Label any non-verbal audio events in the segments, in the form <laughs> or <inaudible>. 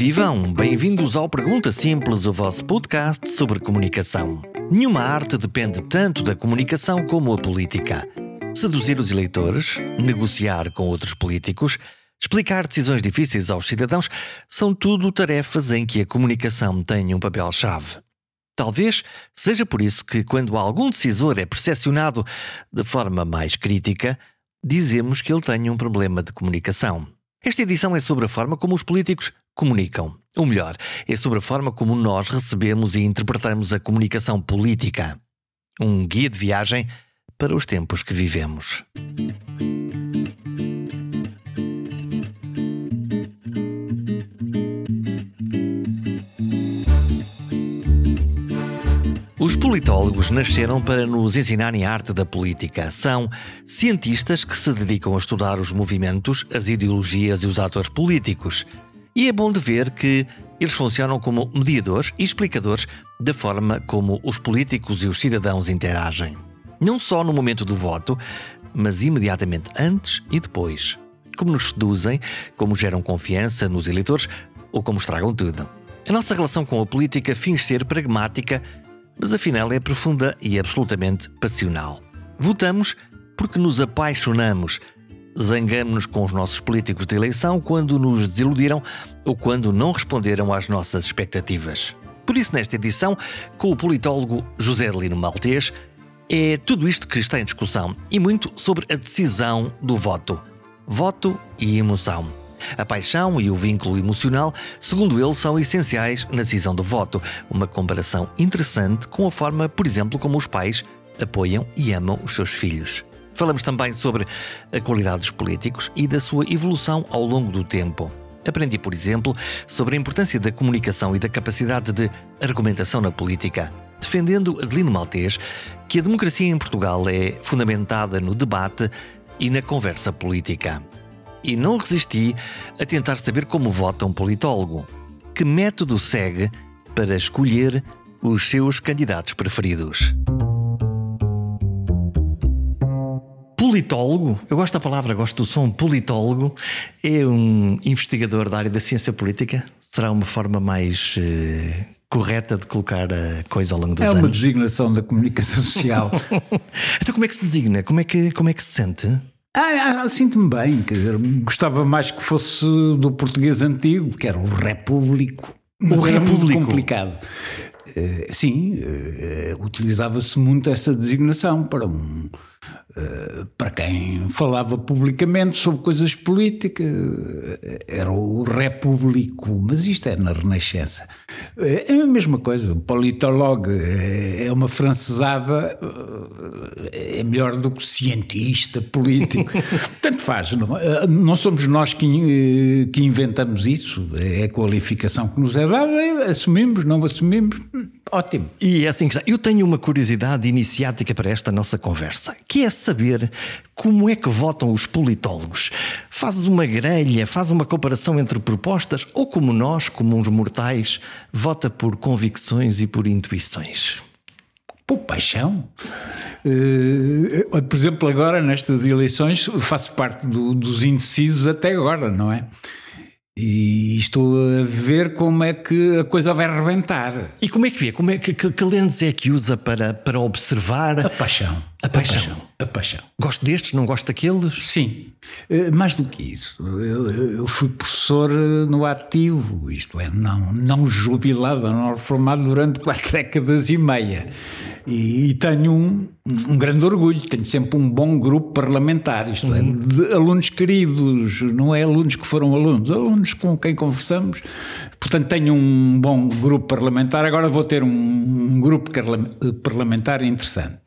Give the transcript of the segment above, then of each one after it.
vivam! Bem-vindos ao Pergunta Simples, o vosso podcast sobre comunicação. Nenhuma arte depende tanto da comunicação como a política. Seduzir os eleitores, negociar com outros políticos, explicar decisões difíceis aos cidadãos são tudo tarefas em que a comunicação tem um papel-chave. Talvez seja por isso que, quando algum decisor é percepcionado de forma mais crítica, dizemos que ele tem um problema de comunicação. Esta edição é sobre a forma como os políticos comunicam. Ou melhor, é sobre a forma como nós recebemos e interpretamos a comunicação política. Um guia de viagem para os tempos que vivemos. Os politólogos nasceram para nos ensinarem a arte da política. São cientistas que se dedicam a estudar os movimentos, as ideologias e os atores políticos. E é bom de ver que eles funcionam como mediadores e explicadores da forma como os políticos e os cidadãos interagem. Não só no momento do voto, mas imediatamente antes e depois. Como nos seduzem, como geram confiança nos eleitores ou como estragam tudo. A nossa relação com a política finge ser pragmática mas afinal é profunda e absolutamente passional. Votamos porque nos apaixonamos. Zangamos-nos com os nossos políticos de eleição quando nos desiludiram ou quando não responderam às nossas expectativas. Por isso, nesta edição, com o politólogo José Lino Maltês, é tudo isto que está em discussão e muito sobre a decisão do voto. Voto e emoção. A paixão e o vínculo emocional, segundo ele, são essenciais na decisão do voto. Uma comparação interessante com a forma, por exemplo, como os pais apoiam e amam os seus filhos. Falamos também sobre a qualidade dos políticos e da sua evolução ao longo do tempo. Aprendi, por exemplo, sobre a importância da comunicação e da capacidade de argumentação na política, defendendo Adelino Maltês que a democracia em Portugal é fundamentada no debate e na conversa política e não resisti a tentar saber como vota um politólogo. Que método segue para escolher os seus candidatos preferidos? Politólogo, eu gosto da palavra, gosto do som politólogo, é um investigador da área da ciência política. Será uma forma mais uh, correta de colocar a coisa ao longo dos é anos? É uma designação da comunicação social. <laughs> então, como é que se designa? Como é que, como é que se sente? Ah, ah, sinto-me bem, quer dizer, gostava mais que fosse do português antigo, que era o Repúblico. O Repúblico. Muito complicado. Uh, sim, uh, utilizava-se muito essa designação para um para quem falava publicamente sobre coisas políticas, eh, era o repúblico, mas isto é na Renascença. Eh, é a mesma coisa, o politologue é uma francesada, é melhor do que cientista, político. <laughs> Tanto faz, não, não somos nós que, que inventamos isso, é a qualificação que nos é dada, assumimos, não assumimos, ótimo. E é assim que está. Eu tenho uma curiosidade iniciática para esta nossa conversa, que é saber como é que votam os politólogos. Fazes uma grelha, faz uma comparação entre propostas ou como nós, como uns mortais, vota por convicções e por intuições? Por paixão. Uh, por exemplo, agora nestas eleições faço parte do, dos indecisos até agora, não é? E estou a ver como é que a coisa vai arrebentar. E como é que vê? Como é que, que, que lentes é que usa para, para observar? A paixão. A paixão. A paixão. A paixão. Gosto destes, não gosto daqueles? Sim. Eh, mais do que isso. Eu, fui professor eh, no ativo, isto é, não, não jubilado, não reformado durante quatro <laughs> décadas e meia. E, e tenho um, um, grande orgulho, tenho sempre um bom grupo parlamentar, isto é, uhum. é, de alunos queridos, não é alunos que foram alunos, alunos com quem conversamos. Portanto, tenho um bom grupo parlamentar, agora vou ter um, um grupo parlamentar interessante.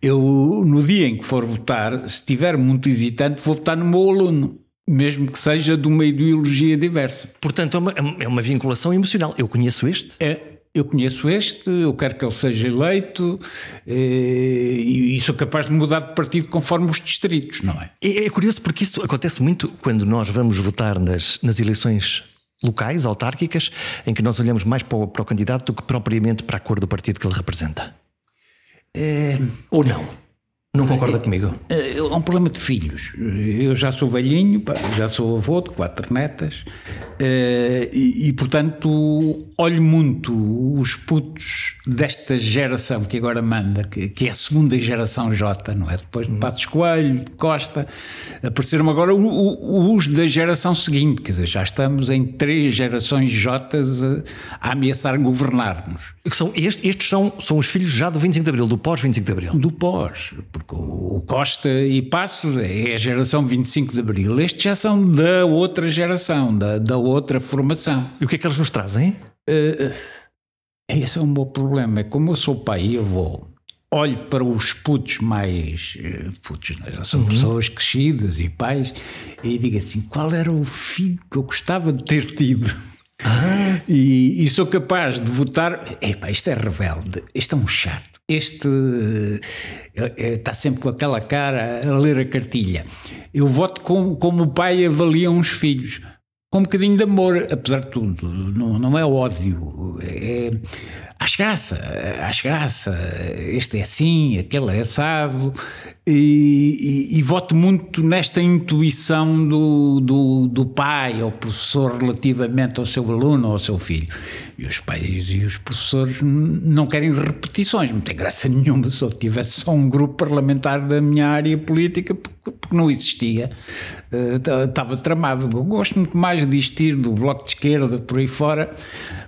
Eu, no dia em que for votar, se estiver muito hesitante, vou votar no meu aluno mesmo que seja de uma ideologia diversa. Portanto, é uma, é uma vinculação emocional. Eu conheço este? É, eu conheço este, eu quero que ele seja eleito eh, e, e sou capaz de mudar de partido conforme os distritos, não é? É, é curioso porque isso acontece muito quando nós vamos votar nas, nas eleições locais, autárquicas, em que nós olhamos mais para o, para o candidato do que propriamente para a cor do partido que ele representa. Ou não? Não concorda comigo? É, é um problema de filhos. Eu já sou velhinho, já sou avô de quatro netas eh, e, e, portanto, olho muito os putos desta geração que agora manda, que, que é a segunda geração J, não é? Depois de Passos Coelho, de Costa, apareceram agora os da geração seguinte, quer dizer, já estamos em três gerações J a ameaçar governar-nos. Estes, estes são, são os filhos já do 25 de Abril, do pós-25 de Abril? Do pós, porque o Costa e Passos é a geração 25 de Abril. Estes já são da outra geração, da, da outra formação. E o que é que eles nos trazem? Uh, esse é um bom problema. É como eu sou pai e avô, olho para os putos mais. putos, né? já são uhum. pessoas crescidas e pais, e digo assim: qual era o filho que eu gostava de ter tido? Ah. <laughs> E, e, sou capaz de votar. Epá, isto é rebelde, isto é um chato este está sempre com aquela cara a ler a cartilha. Eu voto como, como o pai avalia uns filhos, com um bocadinho de amor, apesar de tudo. Não, não é ódio, é, acho graça, acho graça. Este é assim, aquele é assado. E, e, voto muito nesta intuição do, do, do pai ou professor relativamente ao seu aluno ou ao seu filho. E os pais e os professores não querem repetições, não tem graça <laughs> nenhuma se eu tivesse só um grupo parlamentar da minha área política, porque, não existia, uh, estava tramado. Eu gosto muito mais de existir do Bloco de Esquerda, por aí fora.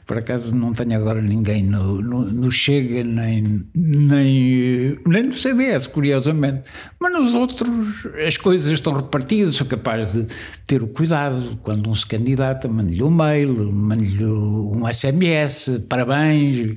Por acaso não tenho agora ninguém no, no, no Chega, nem, nem, nem no CDS, curiosamente. Mas nos outros as coisas estão repartidas, sou capaz de ter o cuidado quando um se candidata, mando-lhe um mail, mando-lhe um SMS, parabéns,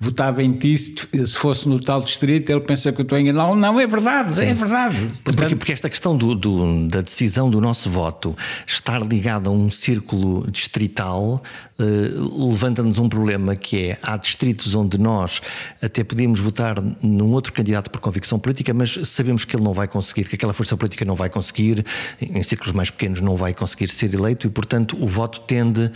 votava em ti, se fosse no tal distrito, ele pensa que eu estou enganado. Não, é verdade, Sim. é verdade. Portanto, porque, porque, esta questão do, do, da decisão do nosso voto estar ligada a um círculo distrital uh, levanta-nos um problema que é, há distritos onde nós até podemos votar num outro candidato por convicção política, mas sabemos que ele não vai conseguir, que aquela força política não vai conseguir, em círculos mais pequenos não vai conseguir ser eleito e, portanto, o voto tende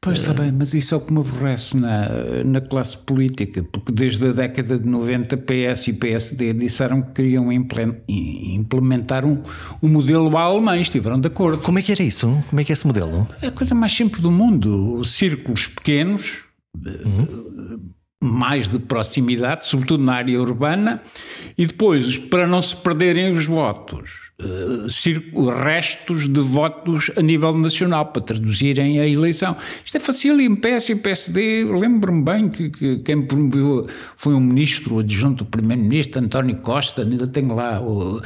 Pois está bem, mas isso é o que me aborrece na, na classe política, porque desde a década de 90 PS e PSD disseram que queriam implementar um, um modelo alemão, estiveram de acordo. Como é que era isso? Como é que é esse modelo? É a coisa mais simples do mundo. Círculos pequenos, uhum. Mais de proximidade, sobretudo na área urbana, e depois, para não se perderem os votos uh, restos de votos a nível nacional para traduzirem a eleição. Isto é facílimo, PS e PSD, lembro-me bem que, que, quem promoveu foi um ministro adjunto do primeiro-ministro, António Costa, ainda tenho lá o, uh,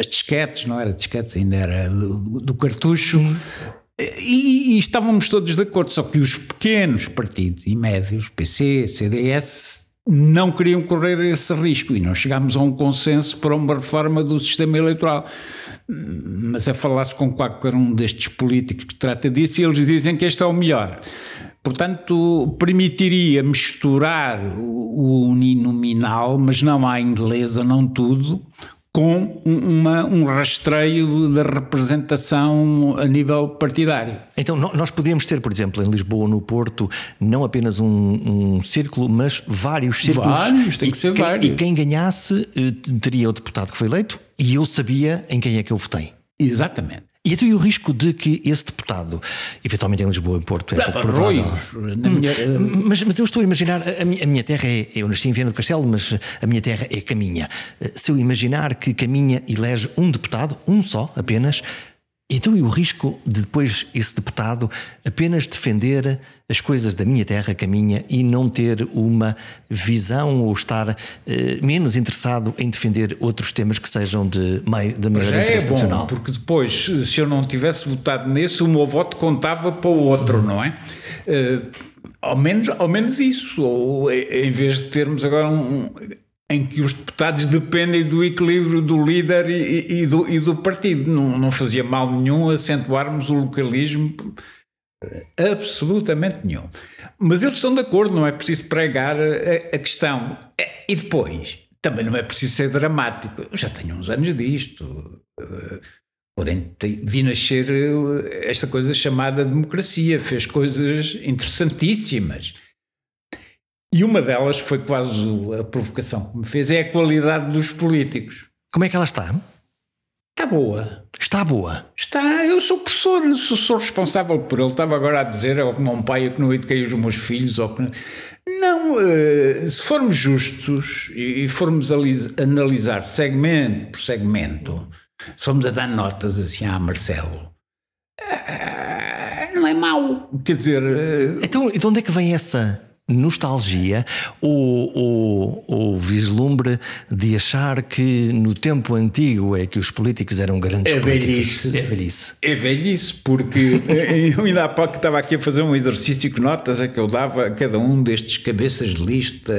as disquetes, não era disquetes, ainda era do, do cartucho, e, e, estávamos todos de acordo, só que os pequenos partidos e médios, PC, CDS, não queriam correr esse risco e não chegámos a um consenso para uma reforma do sistema eleitoral. Mas é falar-se com qualquer um destes políticos que trata disso e eles dizem que este é o melhor. Portanto, permitiria misturar o uninominal, mas não à inglesa, não tudo, com uma, um rastreio da representação a nível partidário. Então, nós podíamos ter, por exemplo, em Lisboa, no Porto, não apenas um, um círculo, mas vários círculos. Vários, tem que ser quem, vários. E quem ganhasse eh, teria o deputado que foi eleito e eu sabia em quem é que eu votei. Exatamente. E até o risco de que esse deputado, eventualmente em Lisboa, em Porto, é pouco provável. Minha... Hum, mas, mas, eu estou a imaginar, a minha, a minha, terra é. Eu nasci em Viana do Castelo, mas a minha terra é Caminha. Se eu imaginar que Caminha elege um deputado, um só apenas, então, e o risco de depois esse deputado apenas defender as coisas da minha terra, caminha, e não ter uma visão ou estar eh, menos interessado em defender outros temas que sejam de meio, da maior interesse é nacional? Bom, porque depois, se eu não tivesse votado nesse, o meu voto contava para o outro, não é? Uh, ao menos, ao menos isso, ou em vez de termos agora um, em que os deputados dependem do equilíbrio do líder e, e, do, e do, partido. Não, não, fazia mal nenhum acentuarmos o localismo, absolutamente nenhum. Mas eles estão de acordo, não é preciso pregar a, a questão. E depois, também não é preciso ser dramático. Eu já tenho uns anos disto. Porém, vi nascer esta coisa chamada democracia, fez coisas interessantíssimas E uma delas foi quase a provocação que me fez, é a qualidade dos políticos. Como é que ela está? Está boa. Está boa. Está, eu sou professor, sou, sou responsável por ele. Estava agora a dizer ao como um pai que não eduquei os meus filhos. Ou que... Não, uh, se formos justos e formos analisar segmento por segmento, somos a dar notas assim a Marcelo. Uh, não é mau. Quer dizer. Uh... Então, de onde é que vem essa nostalgia ou, ou, ou, vislumbre de achar que no tempo antigo é que os políticos eram grandes é políticos. Velhice. É velhice. É velhice, porque <laughs> eu ainda há pouco estava aqui a fazer um exercício que notas é que eu dava a cada um destes cabeças de lista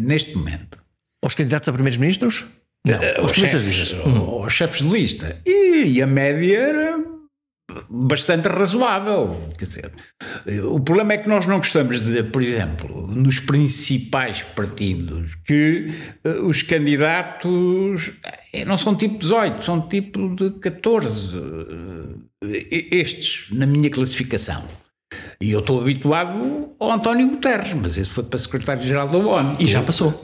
neste momento. Os candidatos a primeiros ministros? Não, uh, os, chefes, de lista. Os chefes de lista. E, e a média era bastante razoável. Quer dizer, o problema é que nós não gostamos de dizer, por exemplo, nos principais partidos, que uh, os candidatos eh, não são tipo 18, são tipo de 14. Uh, estes, na minha classificação. E eu estou habituado ao António Guterres, mas esse foi para secretário-geral da ONU. E já passou.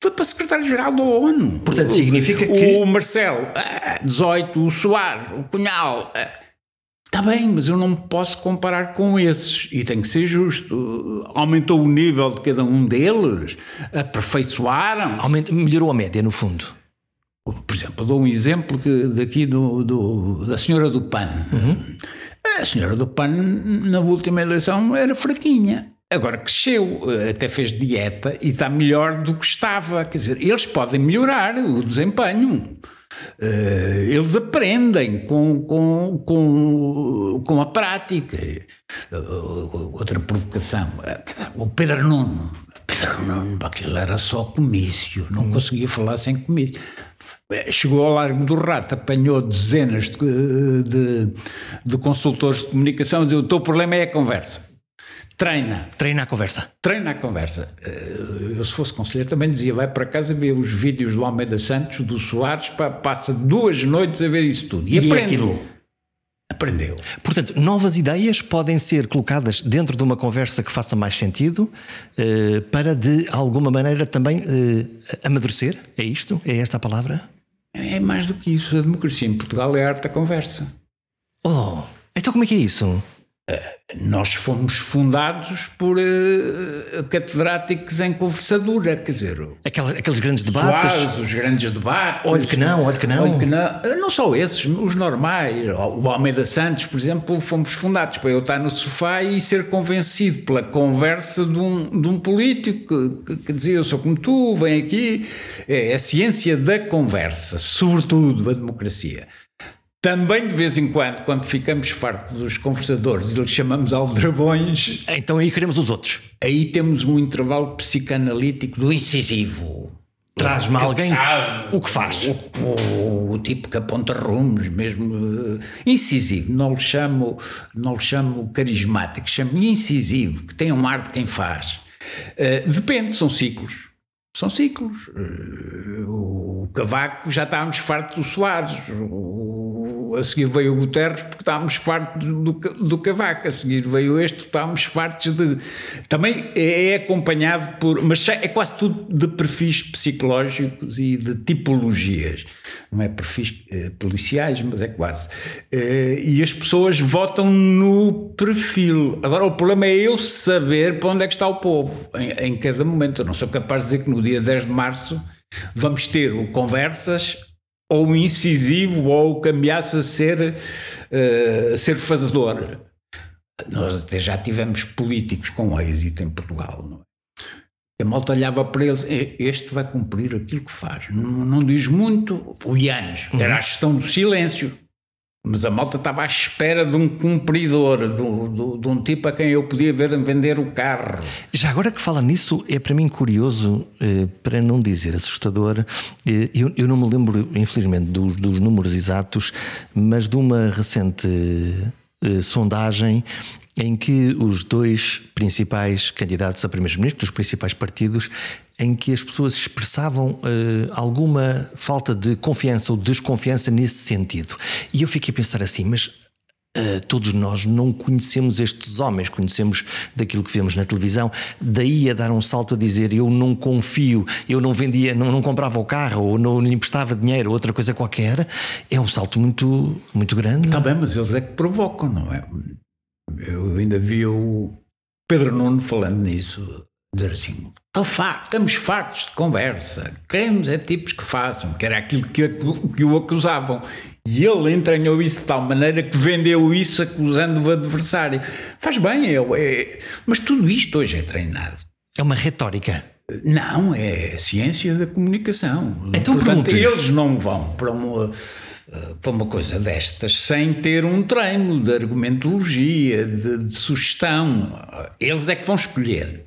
Foi para secretário-geral da ONU. Portanto, significa que. O Marcelo, 18, o Soares, o Cunhal. Está bem, mas eu não me posso comparar com esses e tem que ser justo. Aumentou o nível de cada um deles, aperfeiçoaram. Aumenta, melhorou a média, no fundo. Por exemplo, dou um exemplo que daqui do, do, da senhora do PAN. Uhum. A senhora do PAN, na última eleição, era fraquinha. Agora cresceu, até fez dieta e está melhor do que estava. Quer dizer, eles podem melhorar o desempenho. Uh, eles aprendem com, com, com, com a prática. Uh, outra provocação, uh, o Pedro Nuno. Pedro Nuno, aquilo era só comício, não hum. conseguia falar sem comício. Chegou ao Largo do Rato, apanhou dezenas de, de, de consultores de comunicação e dizia: o teu problema é a conversa. Treina. Treina a conversa. Treina a conversa. Eh, eu, se fosse conselheiro, também dizia: vai para casa ver os vídeos do Almeida Santos, do Soares, passa duas noites a ver isso tudo. E, e aprende. Aquilo. Aprendeu. Portanto, novas ideias podem ser colocadas dentro de uma conversa que faça mais sentido eh, para, de alguma maneira, também eh, amadurecer? É isto? É esta a palavra? É mais do que isso. A democracia em Portugal é a arte da conversa. Oh, então como é que é isso? Nós fomos fundados por uh, catedráticos em conversadura, quer dizer, Aquela, aqueles grandes debates. Soares, os grandes debates. Olha que não, olha que não. Olha que não. Eh, não só esses, os normais. O Almeida Santos, por exemplo, fomos fundados para eu estar no sofá e ser convencido pela conversa de um, de um político que, que dizia: Eu sou como tu, vem aqui. É a ciência da conversa, sobretudo a democracia. Também de vez em quando, quando ficamos fartos dos conversadores e lhes chamamos aldrabões. Então aí queremos os outros. Aí temos um intervalo psicanalítico do incisivo. Traz-me alguém o que faz. O, o, o, tipo que aponta rumos, mesmo uh, incisivo. Não lhe chamo, não lhe chamo carismático, chamo incisivo, que tem um ar de quem faz. Uh, depende, são ciclos. São ciclos. Uh, o Cavaco já estávamos fartos do Soares. A seguir veio o Guterres porque estávamos fartos do, do Cavaco, a seguir veio este, estávamos fartos de. Também é, é acompanhado por. Mas é quase tudo de perfis psicológicos e de tipologias. Não é perfis eh, policiais, mas é quase. Eh, e as pessoas votam no perfil. Agora o problema é eu saber para onde é que está o povo em, em cada momento. Eu não sou capaz de dizer que no dia 10 de março vamos ter o Conversas ou incisivo ou que ameaça ser, uh, ser fazedor. Nós até já tivemos políticos com êxito em Portugal, não é? A malta olhava para eles, este vai cumprir aquilo que faz. Não, não diz muito. O Ianes uhum. era a gestão do silêncio. Mas a malta estava à espera de um cumpridor, de, de, um tipo a quem eu podia ver vender o carro. Já agora que fala nisso, é para mim curioso, eh, para não dizer assustador. Eh, eu, eu, não me lembro, infelizmente, dos, dos números exatos, mas de uma recente eh, sondagem em que os dois principais candidatos a primeiros-ministros dos principais partidos em que as pessoas expressavam uh, alguma falta de confiança ou desconfiança nesse sentido. E eu fiquei a pensar assim, mas Uh, todos nós não conhecemos estes homens, conhecemos daquilo que vemos na televisão. Daí a dar um salto a dizer eu não confio, eu não vendia, não, não comprava o carro, ou não lhe emprestava dinheiro, ou outra coisa qualquer, é um salto muito, muito grande. Está bem, mas eles é que provocam, não é? Eu ainda vi o Pedro Nuno falando nisso, dizer assim: estamos fartos de conversa, queremos é tipos que façam, que era aquilo que, que o acusavam. E ele entranhou isso de tal maneira que vendeu isso acusando o adversário. Faz bem, é, é, mas tudo isto hoje é treinado. É uma retórica. Não, é ciência da comunicação. Então Portanto, eles não vão para uma, para uma coisa destas sem ter um treino de argumentologia, de, de sugestão. Eles é que vão escolher.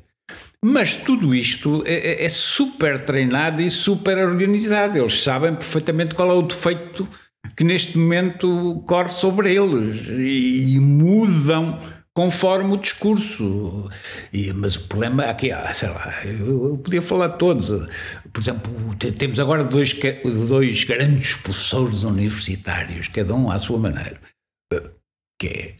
Mas tudo isto é, é, é super treinado e super organizado. Eles sabem perfeitamente qual é o defeito que neste momento corre sobre eles e, e mudam conforme o discurso. E, mas o problema aqui, ah, sei lá, eu, eu, podia falar de todos. Por exemplo, temos agora dois, dois grandes professores universitários, cada um à sua maneira, que é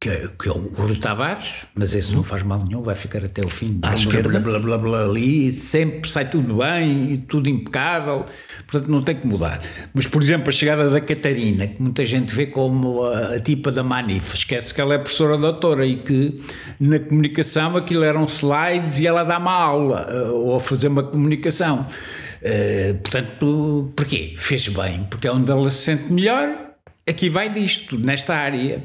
que, que é o Rui Tavares, mas esse não faz mal nenhum, vai ficar até o fim. À blá, esquerda. Blá, blá, blá, ali, sempre sai tudo bem e tudo impecável, portanto não tem que mudar. Mas, por exemplo, a chegada da Catarina, que muita gente vê como a, a tipa da Manif, esquece que ela é professora doutora e que na comunicação aquilo eram slides e ela dá uma aula eh, ou a fazer uma comunicação. Uh, portanto, porquê? Fez bem, porque é onde ela se sente melhor aqui vai disto, nesta área.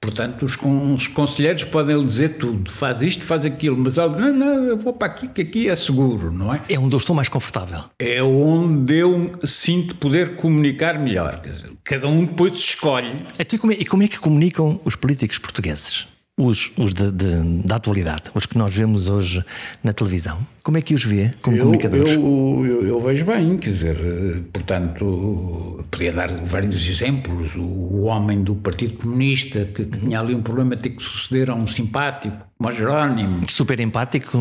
Portanto, os, os conselheiros podem lhe dizer tudo, faz isto, faz aquilo, mas ele, não, não, eu vou para aqui, que aqui é seguro, não é? É onde eu estou mais confortável. É onde eu sinto poder comunicar melhor. Dizer, cada um depois escolhe. Então, e, como é, e como é que comunicam os políticos portugueses? Os, os de, de, da atualidade, os que nós vemos hoje na televisão? Como é que os vê como eu, comunicadores? Eu, eu, eu, vejo bem, quer dizer, portanto, podia dar vários exemplos. O homem do Partido Comunista que, que tinha ali um problema de ter que suceder a um simpático, como Jerónimo. Super empático.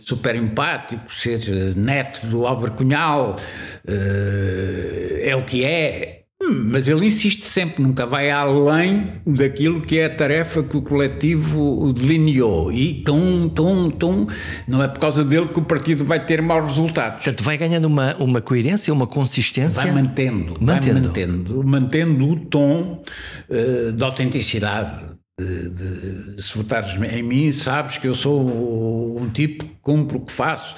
Super empático, ser neto do Álvaro Cunhal, eh, é o que é mas ele insiste sempre, nunca vai além daquilo que é a tarefa que o coletivo delineou. E tum, tum, tum, não é por causa dele que o partido vai ter maus resultados. Portanto, vai ganhando uma, uma coerência, uma consistência. Vai mantendo, mantendo. vai mantendo, mantendo o tom uh, da autenticidade. De, de, se votares em mim, sabes que eu sou um tipo que cumpro o que faço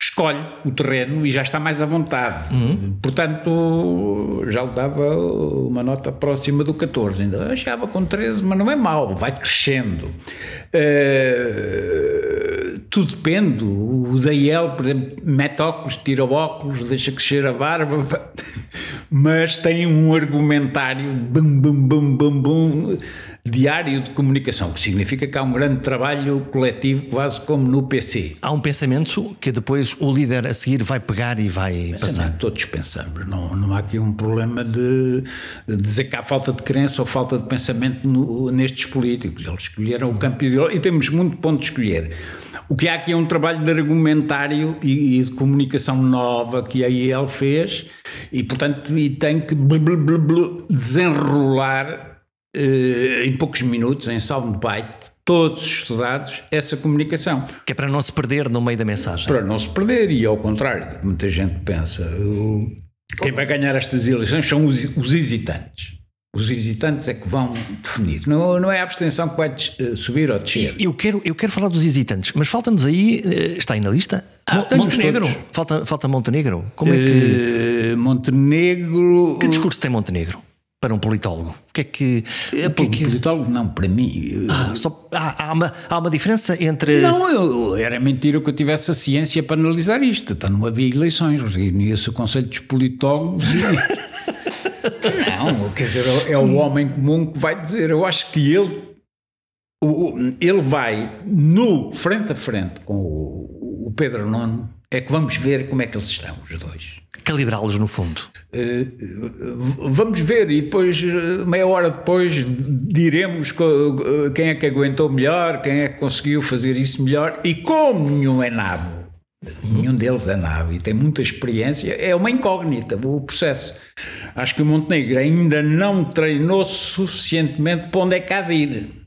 escolhe o terreno e já está mais à vontade. Uhum. Portanto, já lhe dava uma nota próxima do 14. Ainda achava com 13, mas não é mau, vai crescendo. Uh, tudo depende. O Daiel, por exemplo, mete óculos, tira óculos, deixa crescer a barba, <laughs> mas tem um argumentário bum, bum, bum, bum, bum, diário de comunicação, que significa que há um grande trabalho coletivo, quase como no PC. Há um pensamento que depois o líder a seguir vai pegar e vai passar. Todos pensamos, não, não há aqui um problema de, de dizer que há falta de crença ou falta de pensamento no, nestes políticos. Eles escolheram o campo ideológico e temos muito ponto de escolher. O que há aqui é um trabalho de argumentário e, e de comunicação nova que a IEL fez e, portanto, e tem que desenrolar em poucos minutos, em soundbite, todos estudados, essa comunicação. Que é para não se perder no meio da mensagem. Para não se perder, e ao contrário, muita gente pensa, o, quem vai ganhar estas eleições são os, os, hesitantes. Os hesitantes é que vão definir. Não, não é a abstenção que vai eh, subir ou descer. Eu quero, eu quero falar dos hesitantes, mas falta-nos aí, eh, está aí na lista, ah, Montenegro. Falta, falta Montenegro. Como é que. Uh, Montenegro. Que discurso tem Montenegro? Para um politólogo? O que é que. É, que, é que... politólogo, não, para mim. Ah, só, há, há, uma, há uma diferença entre. Não, eu, era mentira que eu tivesse a ciência para analisar isto. Então não havia eleições. Reunia-se o Conselho dos Politólogos e. <laughs> não, quer dizer, é o homem comum que vai dizer. Eu acho que ele. Ele vai no frente a frente com o Pedro Nono é que vamos ver como é que eles estão, os dois. Calibrá-los no fundo. Uh, vamos ver e depois, meia hora depois, diremos quem é que aguentou melhor, quem é que conseguiu fazer isso melhor e como nenhum é nabo Nenhum deles é nave e tem muita experiência. É uma incógnita o processo. Acho que o Montenegro ainda não treinou suficientemente para onde é que há de ir.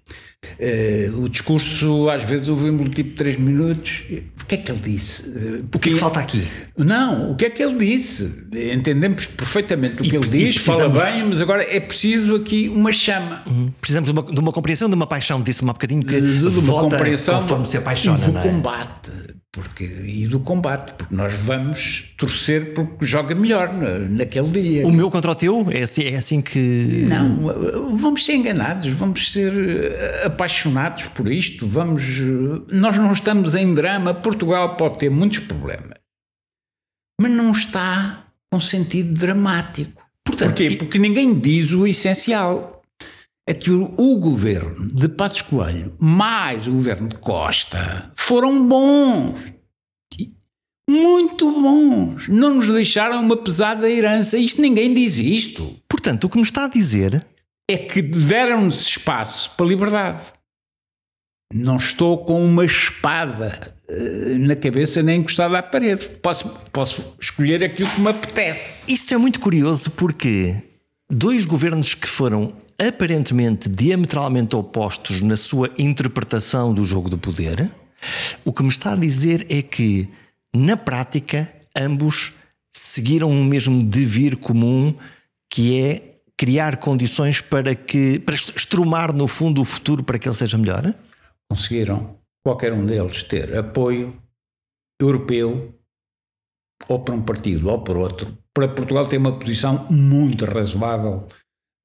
Uh, o discurso, às vezes, ouvimos-lo tipo 3 minutos. O que é que ele disse? Uh, o que é que falta aqui? Não, o que é que ele disse? Entendemos perfeitamente o e, que ele diz, fala bem, mas agora é preciso aqui uma chama. Uhum. Precisamos de uma, de uma, compreensão, de uma paixão, disse-me há bocadinho que de, de uma compreensão conforme se apaixona. E do é? combate. Porque, e do combate, porque nós vamos torcer porque joga melhor naquele dia. O meu contra o teu? É assim, é assim que. Não, vamos ser enganados, vamos ser eh, apaixonados por isto, vamos. Nós não estamos em drama. Portugal pode ter muitos problemas, mas não está com sentido dramático. Portanto, Porquê? Porque ninguém diz o essencial é que o, o, governo de Passos Coelho mais o governo de Costa foram bons. Muito bons. Não nos deixaram uma pesada herança. Isto ninguém diz isto. Portanto, o que me está a dizer é que deram-nos espaço para a liberdade. Não estou com uma espada uh, na cabeça nem encostada à parede. Posso, posso escolher aquilo que me apetece. Isso é muito curioso porque dois governos que foram aparentemente diametralmente opostos na sua interpretação do jogo do poder, o que me está a dizer é que, na prática, ambos seguiram o mesmo devir comum que é criar condições para que para estrumar no fundo o futuro para que ele seja melhor? Conseguiram qualquer um deles ter apoio europeu ou para um partido ou para outro. Para Portugal tem uma posição muito razoável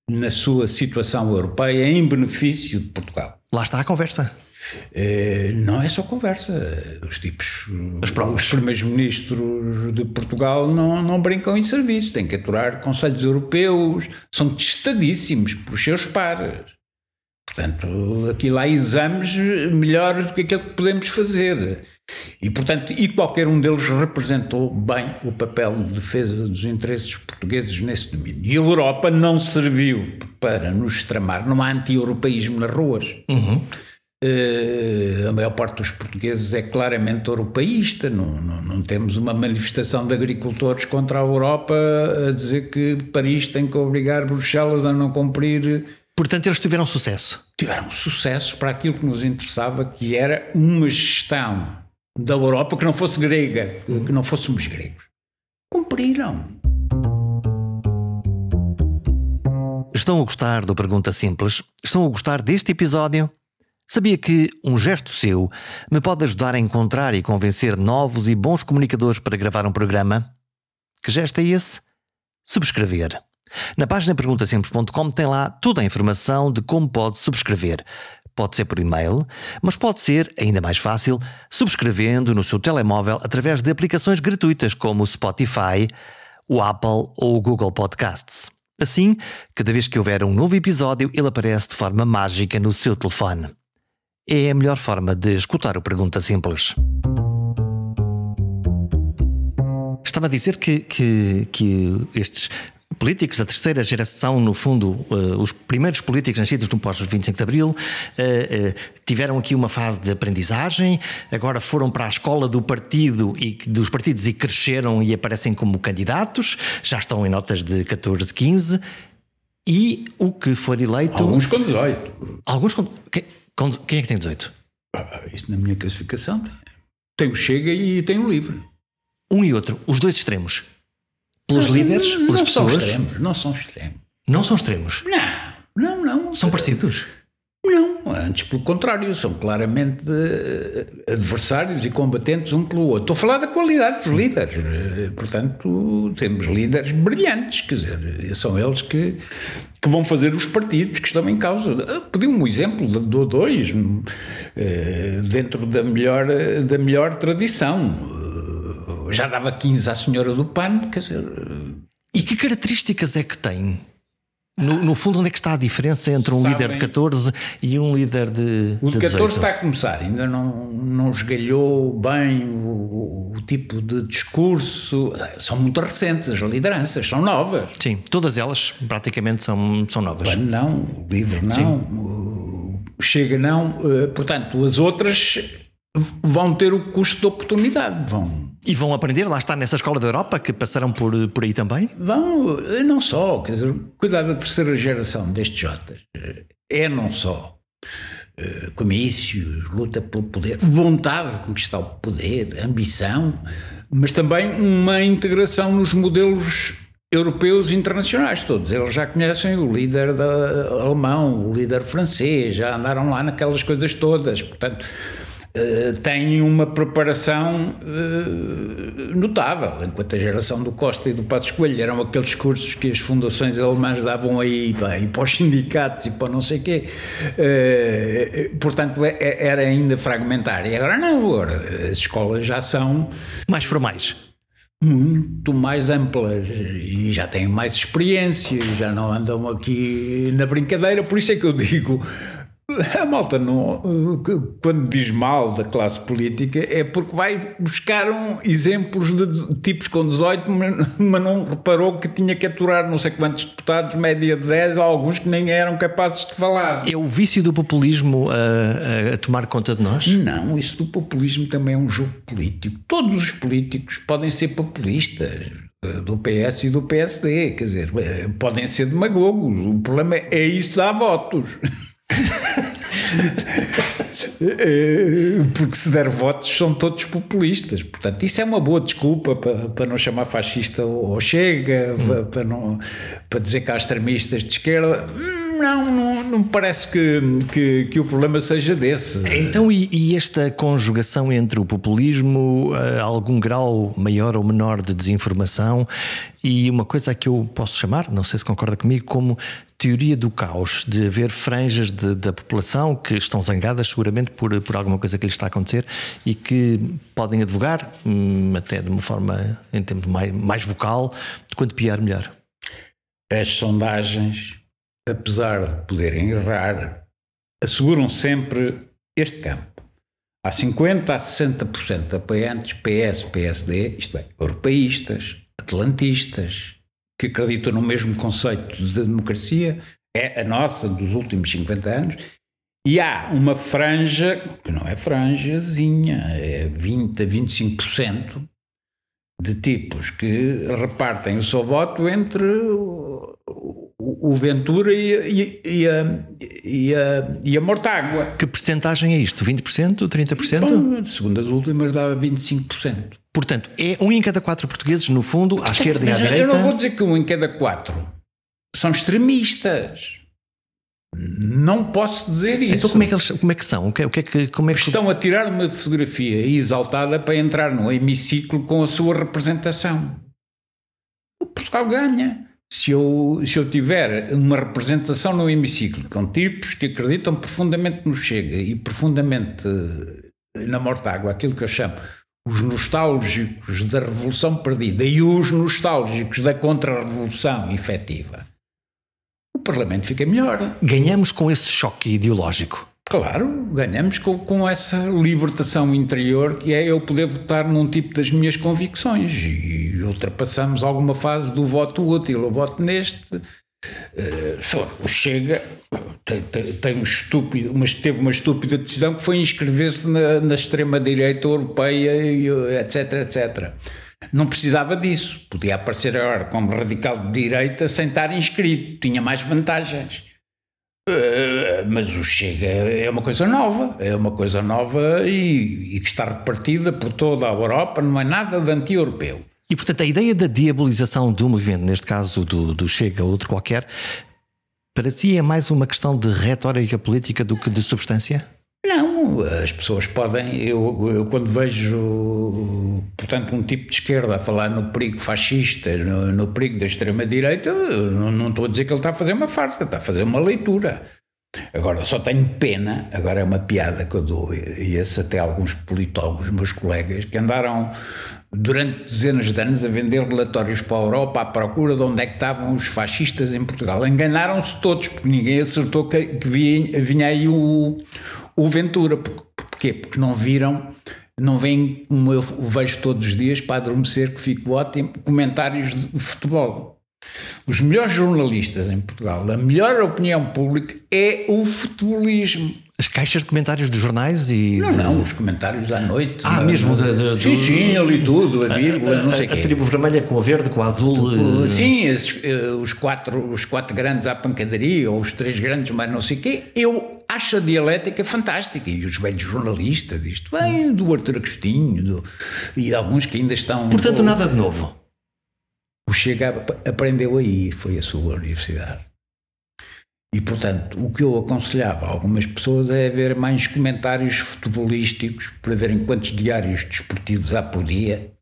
na sua situação europeia em benefício de Portugal. Lá está a conversa. É, não é só conversa. Os tipos, As provas. os primeiros ministros de Portugal não, não brincam em serviço, têm que aturar conselhos europeus, são testadíssimos por seus pares. Portanto, aqui lá exames melhor do que aquilo que podemos fazer. E, portanto, e qualquer um deles representou bem o papel de defesa dos interesses portugueses nesse domínio. E a Europa não serviu para nos tramar, não há anti-europeísmo nas ruas. Uhum. Uh, a maior parte dos portugueses é claramente europeísta, não, não, não, temos uma manifestação de agricultores contra a Europa a dizer que Paris tem que obrigar Bruxelas a não cumprir Portanto, eles tiveram sucesso. Tiveram sucesso para aquilo que nos interessava, que era uma gestão da Europa que não fosse grega, que não fôssemos gregos. Cumpriram. Estão a gostar do Pergunta Simples? Estão a gostar deste episódio? Sabia que um gesto seu me pode ajudar a encontrar e convencer novos e bons comunicadores para gravar um programa? Que gesto é esse? Subscrever. Na página perguntasimples.com tem lá toda a informação de como pode subscrever. Pode ser por e-mail, mas pode ser, ainda mais fácil, subscrevendo no seu telemóvel através de aplicações gratuitas como o Spotify, o Apple ou o Google Podcasts. Assim, cada vez que houver um novo episódio, ele aparece de forma mágica no seu telefone. É a melhor forma de escutar o Pergunta Simples. Estava a dizer que, que, que estes políticos da terceira geração, no fundo, uh, os primeiros políticos nascidos no pós-25 de Abril, uh, uh, tiveram aqui uma fase de aprendizagem, agora foram para a escola do partido e dos partidos e cresceram e aparecem como candidatos, já estão em notas de 14, 15, e o que for eleito... Alguns com 18. Alguns com... Quem, com, quem é que tem 18? Ah, isso na minha classificação tem o Chega e tem o Livre. Um e outro, os dois extremos pelos líderes, não, pelas não pessoas. São extremos, não são extremos. Não são extremos? Não, não, não. São parecidos? Não, antes pelo contrário, são claramente eh, adversários e combatentes um pelo outro. Estou a falar da qualidade dos líderes. Eh, portanto, temos líderes brilhantes, quer dizer, são eles que, que vão fazer os partidos que estão em causa. Eh, pedi um exemplo, dou dois, dentro da melhor, da melhor tradição já dava 15 à senhora do PAN, quer dizer. E que características é que tem? No, no, fundo, onde é que está a diferença entre um Sabem, líder de 14 e um líder de. O de, de 14 está a começar, ainda não, não esgalhou bem o, o, tipo de discurso. São muito recentes as lideranças, são novas. Sim, todas elas praticamente são, são novas. Bem, não, o livro não, o Chega não. Eh, portanto, as outras vão ter o custo de oportunidade. Vão. E vão aprender, lá está, nessa escola da Europa, que passaram por, por aí também? Vão, não só, quer dizer, cuidar da terceira geração destes Jotas é não só uh, comícios, luta pelo poder, vontade de conquistar o poder, ambição, mas também uma integração nos modelos europeus e internacionais todos. Eles já conhecem o líder da, alemão, o líder francês, já andaram lá naquelas coisas todas. Portanto, uh, têm uma preparação uh, notável, enquanto a geração do Costa e do Passos Coelho eram aqueles cursos que as fundações alemãs davam aí e para os sindicatos e para não sei o quê. Uh, portanto, é, é, era ainda fragmentar. E agora não, agora as escolas já são... Mais formais muito mais amplas e já têm mais experiência, já não andam aqui na brincadeira, por isso é que eu digo a malta não, quando diz mal da classe política é porque vai buscar um, exemplos de tipos com 18, mas não reparou que tinha que aturar não sei quantos deputados, média de 10, ou alguns que nem eram capazes de falar. É o vício do populismo a, a tomar conta de nós? Não, isso do populismo também é um jogo político. Todos os políticos podem ser populistas do PS e do PSD, quer dizer, podem ser demagogos. O problema é, é isso dar votos. <laughs> <laughs> Porque se der votos são todos populistas. Portanto, isso é uma boa desculpa para, para não chamar fascista ou chega, hum. para, para, não, para dizer que há extremistas de esquerda. Não, não, não me parece que, que, que, o problema seja desse. Então, e, e esta conjugação entre o populismo, uh, algum grau maior ou menor de desinformação e uma coisa que eu posso chamar, não sei se concorda comigo, como teoria do caos, de haver franjas de, da população que estão zangadas seguramente por, por alguma coisa que lhes está a acontecer e que podem advogar, hum, até de uma forma, em termos mais, mais vocal, de quanto pior, melhor. As sondagens apesar de poderem errar, asseguram sempre este campo. Há 50% a 60% de apoiantes PS, PSD, isto é, europeístas, atlantistas, que acreditam no mesmo conceito de democracia, é a nossa dos últimos 50 anos, e há uma franja, que não é franjazinha, é 20 a 25%, de tipos que repartem o seu voto entre o, Ventura e, e, a, e, a, e a Mortágua. Que percentagem é isto? 20%? 30%? Bom, segundo as últimas dava 25%. Portanto, é um em cada quatro portugueses, no fundo, à esquerda e à direita. Eu não vou dizer que um em cada quatro são extremistas. Não posso dizer isso. Então como é que eles como é que são? O que, o que é que como é que estão a tirar uma fotografia exaltada para entrar no hemiciclo com a sua representação? O Portugal ganha. Se eu, se eu tiver uma representação no hemiciclo com tipos que acreditam profundamente no Chega e profundamente eh, na Mortágua, aquilo que eu chamo os nostálgicos da Revolução Perdida e os nostálgicos da Contra-Revolução efetiva, o Parlamento fica melhor. Ganhamos com esse choque ideológico. Claro, ganhamos com, com essa libertação interior que é eu poder votar num tipo das minhas convicções e ultrapassamos alguma fase do voto útil. Eu voto neste. Uh, Chega tem, tem, tem, um estúpido, mas teve uma estúpida decisão que foi inscrever-se na, na extrema-direita europeia, etc, etc. Não precisava disso. Podia aparecer agora como radical de direita sem estar inscrito. Tinha mais vantagens. Uh, mas o Chega é uma coisa nova, é uma coisa nova e, e que está repartida por toda a Europa, não é nada de anti-europeu. E portanto a ideia da diabolização do movimento, neste caso do, do Chega ou outro qualquer, para si é mais uma questão de retórica política do que de substância? Não, as pessoas podem. Eu, eu, quando vejo, portanto, um tipo de esquerda a falar no perigo fascista, no, no perigo da extrema-direita, não, não estou a dizer que ele está a fazer uma farsa, está a fazer uma leitura. Agora, só tenho pena, agora é uma piada que eu dou, e esse até alguns politólogos, meus colegas, que andaram durante dezenas de anos a vender relatórios para a Europa à procura de onde é que estavam os fascistas em Portugal. Enganaram-se todos, porque ninguém acertou que, que vinha, vinha aí o, o Ventura. Porquê? Porque não viram, não vêm, como eu vejo todos os dias, para adormecer, que fico ótimo, comentários de futebol. Os melhores jornalistas em Portugal, a melhor opinião pública é o futebolismo. As caixas de comentários dos jornais e. Não, de... não, os comentários à noite. Ah, mesmo de, de, Sim, sim, eu li tudo, a vírgula, não sei o A quê. tribo vermelha com a verde, com a azul. eh, Sim, esses, eh, os, quatro, os quatro grandes à pancadaria, ou os três grandes, mas não sei o quê, eu acho a dialética fantástica. E os velhos jornalistas, isto vem do Artur Agostinho do, e de alguns que ainda estão. Portanto, nada de novo. O Chega ap- aprendeu aí, foi a sua universidade. E, portanto, o que eu aconselhava a algumas pessoas é haver mais comentários futebolísticos para verem quantos diários desportivos há por dia,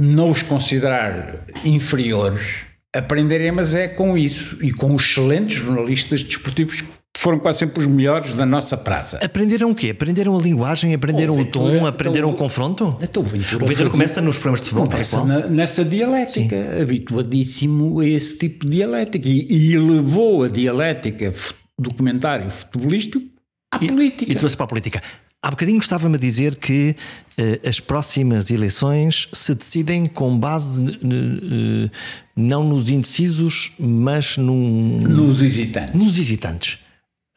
não os considerar inferiores, aprenderem, mas é com isso e com os excelentes jornalistas desportivos foram quase sempre os melhores da nossa praça. Aprenderam o quê? Aprenderam a linguagem, aprenderam Oh, o tom, Ventura, aprenderam então, o confronto? Então, o Ventura, O Ventura começa nos programas de futebol, e Começa na- nessa dialética, habituadíssimo a esse tipo de dialética. E, e levou a dialética fu- do comentário futebolístico à política. E trouxe para a política. Há bocadinho gostava-me de dizer que eh, as próximas eleições se decidem com base eh, não nos indecisos, mas num, Nos hesitantes. nos hesitantes.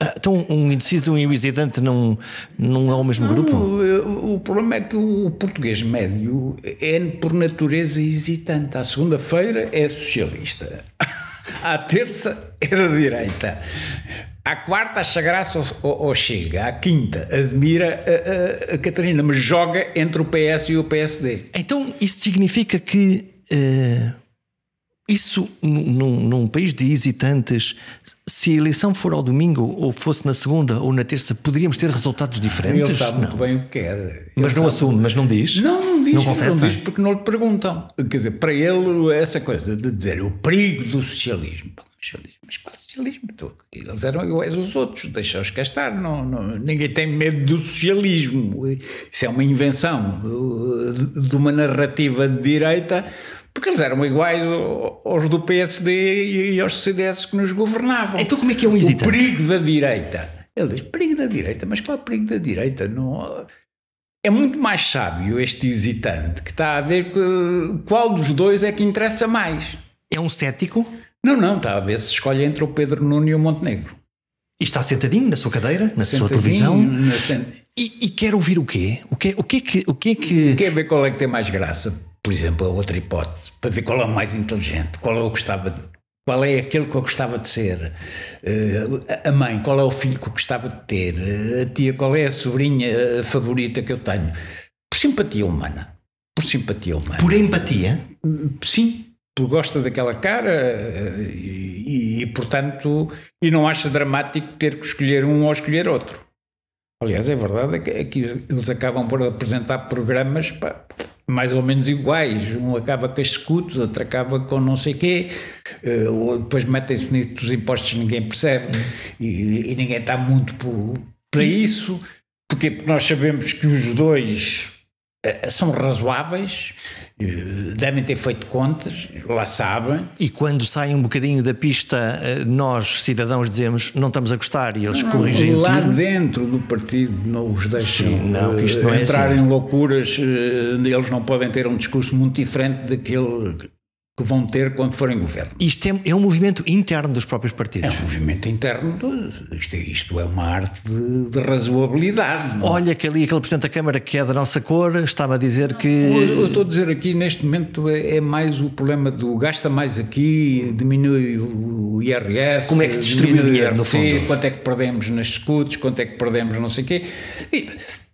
Ah, Então, um indeciso e um hesitante não, não é o mesmo grupo? O, o problema é que o português médio é, por natureza, hesitante. À segunda-feira é socialista. <laughs> À terça é da direita. À quarta acha graça ou, ou- chega. À quinta admira a, a- a Catarina, mas joga entre o PS e o PSD. Então, isso significa que eh, isso, num, num- país de hesitantes, se a eleição for ao domingo, ou fosse na segunda ou na terça, poderíamos ter resultados diferentes? Ele sabe Não. muito bem o que quer. Mas não assume, mas não diz? Não, não diz. Não confessa? diz porque não lhe perguntam. Quer dizer, para ele, essa coisa de dizer o perigo do socialismo. Socialismo mas qual socialismo? Eles eram iguais aos outros, deixa-os cá estar. Não, não- ninguém tem medo do socialismo. Isso é uma invenção de, de uma narrativa de direita, porque eles eram iguais ao- aos do PSD e aos CDS que nos governavam. Então como é que é um O hesitante? perigo da direita. Ele diz, perigo da direita, mas qual é o perigo da direita? Não... É muito mais sábio este hesitante que está a ver qual dos dois é que interessa mais. É um cético Não, não, está a ver se escolhe entre o Pedro Nuno e o Montenegro. e está sentadinho na sua cadeira, na sua televisão, na sen- e, e quer ouvir o quê? O que, o que é que. O que, é que... Quer ver qual é que tem mais graça? Por exemplo, a outra hipótese, para ver qual é o mais inteligente, qual eu gostava de, qual é aquele que eu gostava de ser, Eh, a mãe, qual é o filho que eu gostava de ter, Eh, a tia, qual é a sobrinha eh, favorita que eu tenho. Por simpatia humana. Por simpatia humana. Por empatia? Sim, porque gosta daquela cara e, e, portanto, e não acha dramático ter que escolher um ou escolher outro. Aliás, é verdade é que, é que eles acabam por apresentar programas pá, mais ou menos iguais. Um acaba com as escutos, outro acaba com não sei quê, eh, ou depois metem-se dos impostos ninguém percebe. E, e ninguém está muito por- para isso, porque nós sabemos que os dois são razoáveis, eh, devem ter feito contas, lá sabem. E quando saem um bocadinho da pista, eh, nós, cidadãos, dizemos não estamos a gostar e eles corrigem o lá tiro. dentro do partido não os deixam Sim, não, eh, não é entrar assim. em loucuras, eh, eles não podem ter um discurso muito diferente daquele que vão ter quando forem governo. Isto é, é um movimento interno dos próprios É partidos. um movimento interno, isto, é- isto é uma arte de, de razoabilidade. não é? Olha que ali aquele Presidente da Câmara que é da nossa cor estava a dizer que. Eu eu estou a dizer aqui, neste momento, é, é mais o problema do gasta mais aqui, diminui o IRS. Como é que se distribui o dinheiro, no fundo? Quanto é que perdemos nas escudos, quanto é que perdemos não sei o quê. E,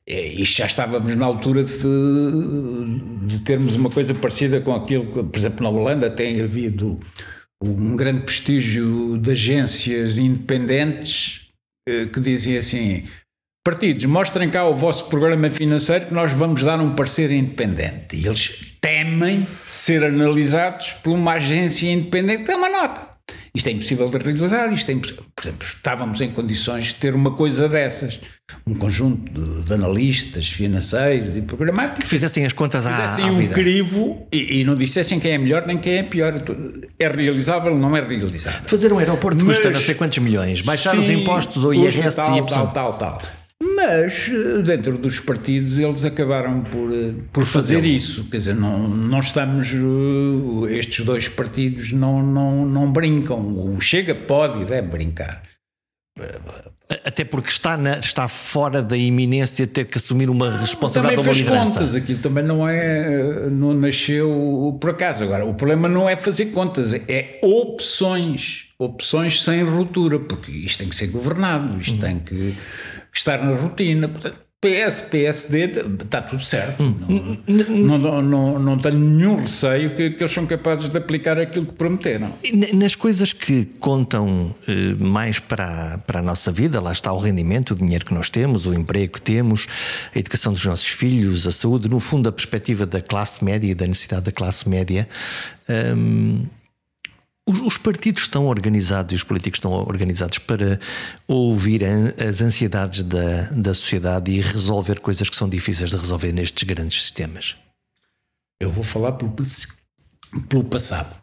é, isto já estávamos na altura de, de termos uma coisa parecida com aquilo que, por exemplo, na Holanda tem havido um grande prestígio de agências independentes eh, que dizem assim: partidos, mostrem cá o vosso programa financeiro que nós vamos dar um parecer independente. E eles temem ser analisados por uma agência independente que dá uma nota. Isto é impossível de realizar, isto é impossível. Por exemplo, estávamos em condições de ter uma coisa dessas. Um conjunto de, de analistas financeiros e programáticos que fizessem as contas à, dessem à um vida. crivo e, e não dissessem quem é melhor nem quem é pior. É realizável, não é realizável. Fazer um aeroporto Mas- custa não sei quantos milhões, baixar os Sim, impostos ou IRS tal, e tal, tal, tal. Mas eh, dentro dos partidos eles acabaram por, eh, por fazer isso. Quer dizer, não, não estamos. eh, Estes dois partidos não, não, não brincam. O Chega pode e deve brincar. Até porque está, na, está fora da iminência ter que assumir uma responsabilidade também fez contas, aquilo também não é, não nasceu por acaso. Agora, o problema não é fazer contas, é opções, opções sem ruptura, porque isto tem que ser governado, isto uhum. tem que, estar na rotina. Portanto, PS, PSD, está tudo certo. Hum. Não, não, não, não, tenho nenhum receio que, que, eles são capazes de aplicar aquilo que prometeram. Nas coisas que contam eh, mais para, para a nossa vida, lá está o rendimento, o dinheiro que nós temos, o emprego que temos, a educação dos nossos filhos, a saúde, no fundo, a perspectiva da classe média e da necessidade da classe média. Hum, os, os, partidos estão organizados e os políticos estão organizados para ouvir as ansiedades da, da sociedade e resolver coisas que são difíceis de resolver nestes grandes sistemas? Eu vou falar pelo, pelo passado.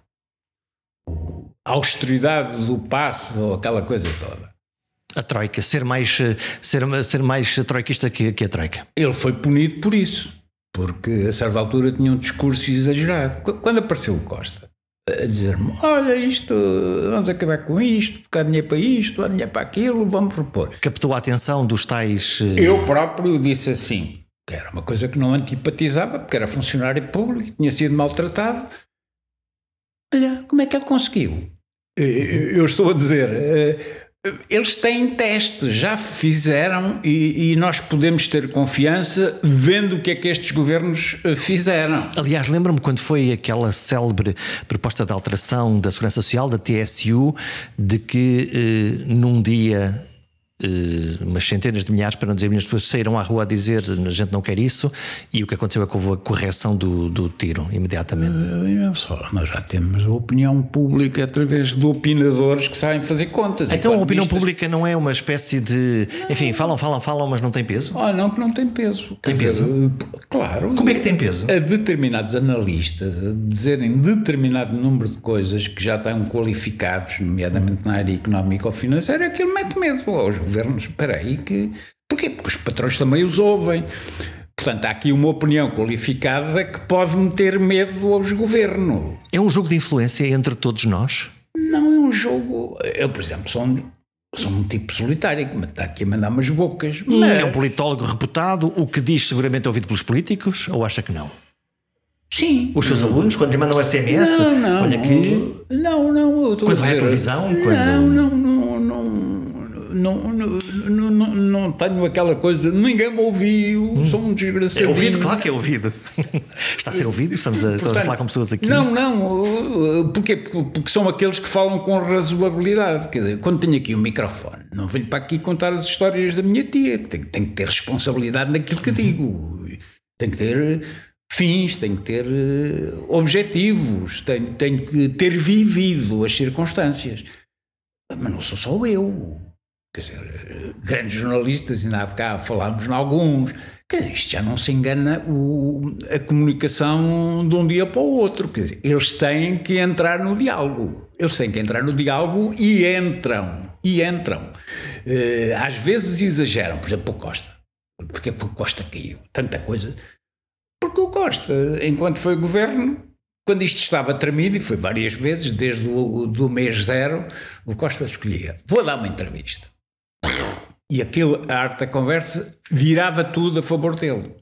A austeridade do passo, aquela coisa toda. A Troika, ser mais, ser, ser mais troikista que, que a Troika. Ele foi punido por isso, porque a certa altura tinha um discurso exagerado. Quando apareceu o Costa, a dizer-me: Olha, isto, vamos acabar com isto, tocar dinheiro para isto, há dinheiro para aquilo, vamos repor. Captou a atenção dos tais. Eh, Eu próprio disse assim, que era uma coisa que não antipatizava, porque era funcionário público, tinha sido maltratado. Olha, como é que ele conseguiu? Eu estou a dizer eh, eles têm testes, já fizeram e, e, nós podemos ter confiança vendo o que é que estes governos eh, fizeram. Aliás, lembro-me quando foi aquela célebre proposta de alteração da Segurança Social, da TSU, de que eh, num dia Uh, umas centenas de milhares, para não dizer milhões de pessoas, saíram à rua a dizer a gente não quer isso, e o que aconteceu é que houve a correção do, do tiro imediatamente. Uh, só, nós já temos a opinião pública através de opinadores que sabem fazer contas. Então a opinião pública não é uma espécie de. Enfim, falam, falam, falam, mas não tem peso? Ah, não, que não tem peso. Tem dizer, peso? Claro. Como é que tem peso? A determinados analistas a dizerem determinado número de coisas que já estão qualificados, nomeadamente na área económica ou financeira, aquilo mete medo aos governos. Espera aí, que. Porquê? Porque os patrões também os ouvem. Portanto, há aqui uma opinião qualificada que pode meter medo aos governos. É um jogo de influência entre todos nós? Não é um jogo. Eu, por exemplo, sou um, sou um tipo solitário que me está aqui a mandar umas bocas. Mas... É um politólogo reputado, o que diz seguramente ouvido pelos políticos, ou acha que não? Sim. Os seus alunos, quando lhe mandam SMS? Não, não. Olha que. Não, não. quando vai à televisão? Não, quando... não, não, não não, não, não, não tenho aquela coisa, ninguém me ouviu, hum. sou um desgraçado. É ouvido, claro que é ouvido. <laughs> Está a ser ouvido? Estamos a, Portanto, estamos a falar com pessoas aqui. Não, não, porquê? Porque são aqueles que falam com razoabilidade. Quer dizer, quando tenho aqui o um microfone, não venho para aqui contar as histórias da minha tia, que tem, que ter responsabilidade naquilo que digo. Tem que ter fins, tem que ter objetivos, tem, tem que ter vivido as circunstâncias. Mas não sou só eu quer dizer, grandes jornalistas, ainda há bocado falámos em alguns, quer dizer, isto já não se engana o, a comunicação de um dia para o outro, quer dizer, eles têm que entrar no diálogo, eles têm que entrar no diálogo e entram, e entram. Uh, às vezes exageram, por exemplo, o Costa, porque é o Costa caiu, tanta coisa, porque o Costa, enquanto foi governo, quando isto estava tremido, e foi várias vezes, desde o do mês zero, o Costa escolhia: vou dar uma entrevista. E aquele, arte da conversa virava tudo a favor dele.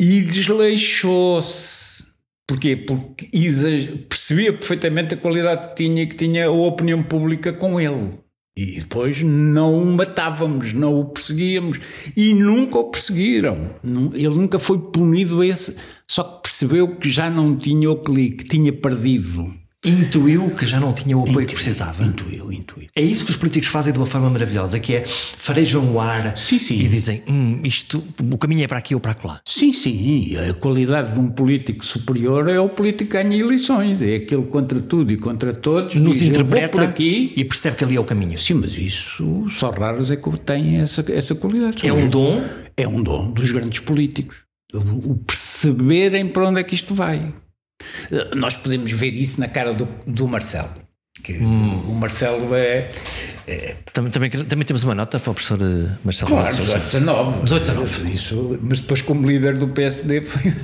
E desleixou-se. Porquê? Porque percebia perfeitamente a qualidade que tinha e que tinha a opinião pública com ele. E depois não o matávamos, não o perseguíamos. E nunca o perseguiram. Ele nunca foi punido esse, só que percebeu que já não tinha o clique, tinha perdido. Intuiu que já não tinha o apoio intuiu, que precisava. Intuiu, intuiu. É isso que os políticos fazem de uma forma maravilhosa, que é farejam o ar sim, sim. e dizem hum, isto, o caminho é para aqui ou para lá. Sim, sim. A qualidade de um político superior é o político que ganha eleições. É aquele contra tudo e contra todos. Nos diz, interpreta por aqui e percebe que ali é o caminho. Sim, mas isso só raros é que têm essa, essa qualidade. É um dom? É um dom dos grandes políticos. O perceberem para onde é que isto vai. Nós podemos ver isso na cara do, do Marcelo. Que hum. O Marcelo é, é, também, também, também temos uma nota para o professor eh, Marcelo Claro, 18 19. 18 19. Isso, mas depois, como líder do PSD, foi.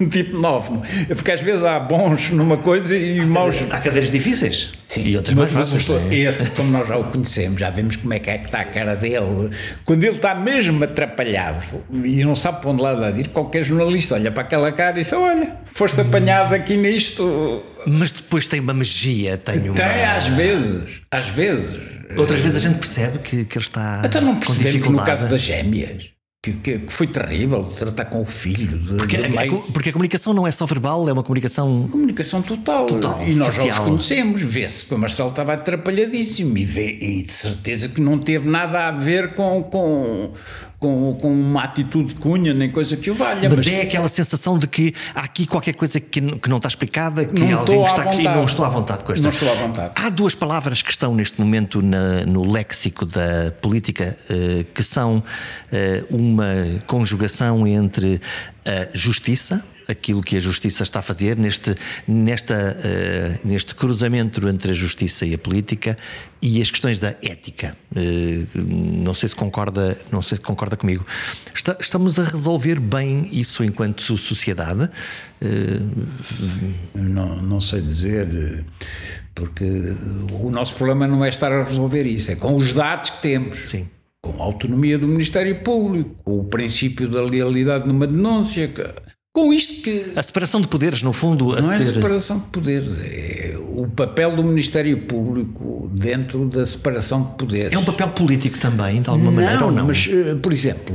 <laughs> tipo novo. Porque às vezes há bons numa coisa e maus. Há cadeiras difíceis. Sim, e outras mas, mais fáceis. é? esse, como nós já o conhecemos, já vemos como é que é que está a cara dele. Quando ele está mesmo atrapalhado e não sabe para onde lá dar ir, qualquer jornalista olha para aquela cara e diz: Olha, foste apanhado aqui nisto. Mas depois tem uma magia, tem uma. Tem às vezes, às vezes. Outras vezes a gente percebe que, que ele está Então não com percebemos dificuldade. no caso das gêmeas. Que, que, foi terrível tratar com o filho de, Porque, de a- porque a comunicação não é só verbal, é uma comunicação. Comunicação total. Total, e nós já facial. os conhecemos. Vê-se que o Marcelo estava atrapalhadíssimo e, vê, e de certeza que não teve nada a ver com, com, com, com uma atitude de cunha nem coisa que o valha. Mas é aquela sensação de que há aqui qualquer coisa que, que não está explicada, que Não alguém que está aqui não estou à vontade com esta. Não estou à vontade. Há duas palavras que estão neste momento na- no léxico da política, eh, que são eh, uma conjugação entre a justiça, aquilo que a justiça está a fazer, neste, nesta, eh, neste cruzamento entre a justiça e a política, e as questões da ética. Eh, não sei se concorda, não sei se concorda comigo. Está- estamos a resolver bem isso enquanto sociedade? Não, não sei dizer, porque o nosso problema não é estar a resolver isso, é com os dados que temos. Sim. Com a autonomia do Ministério Público, com o princípio da lealidade numa denúncia, que- com isto que A separação de poderes, no fundo, a Não é ser. separação de poderes, é o papel do Ministério Público dentro da separação de poderes. É um papel político também, de alguma maneira, ou não? Mas, eh, por exemplo,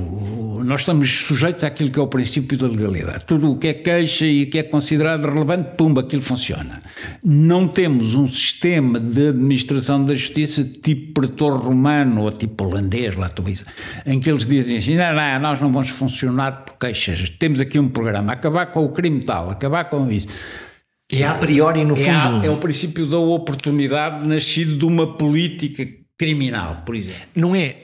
nós estamos sujeitos àquilo que é o princípio da legalidade. Tudo o que é queixa e o que é considerado relevante, pumba, aquilo funciona. Não temos um sistema de administração da justiça tipo pretor romano ou tipo holandês, lá tu isso, em que eles dizem assim: não, não, nós não vamos funcionar por queixas. Temos aqui um programa, acabar com o crime tal, acabar com isso. É a priori, no É, fundo. é o princípio da oportunidade nascido de uma política criminal, por exemplo. Não é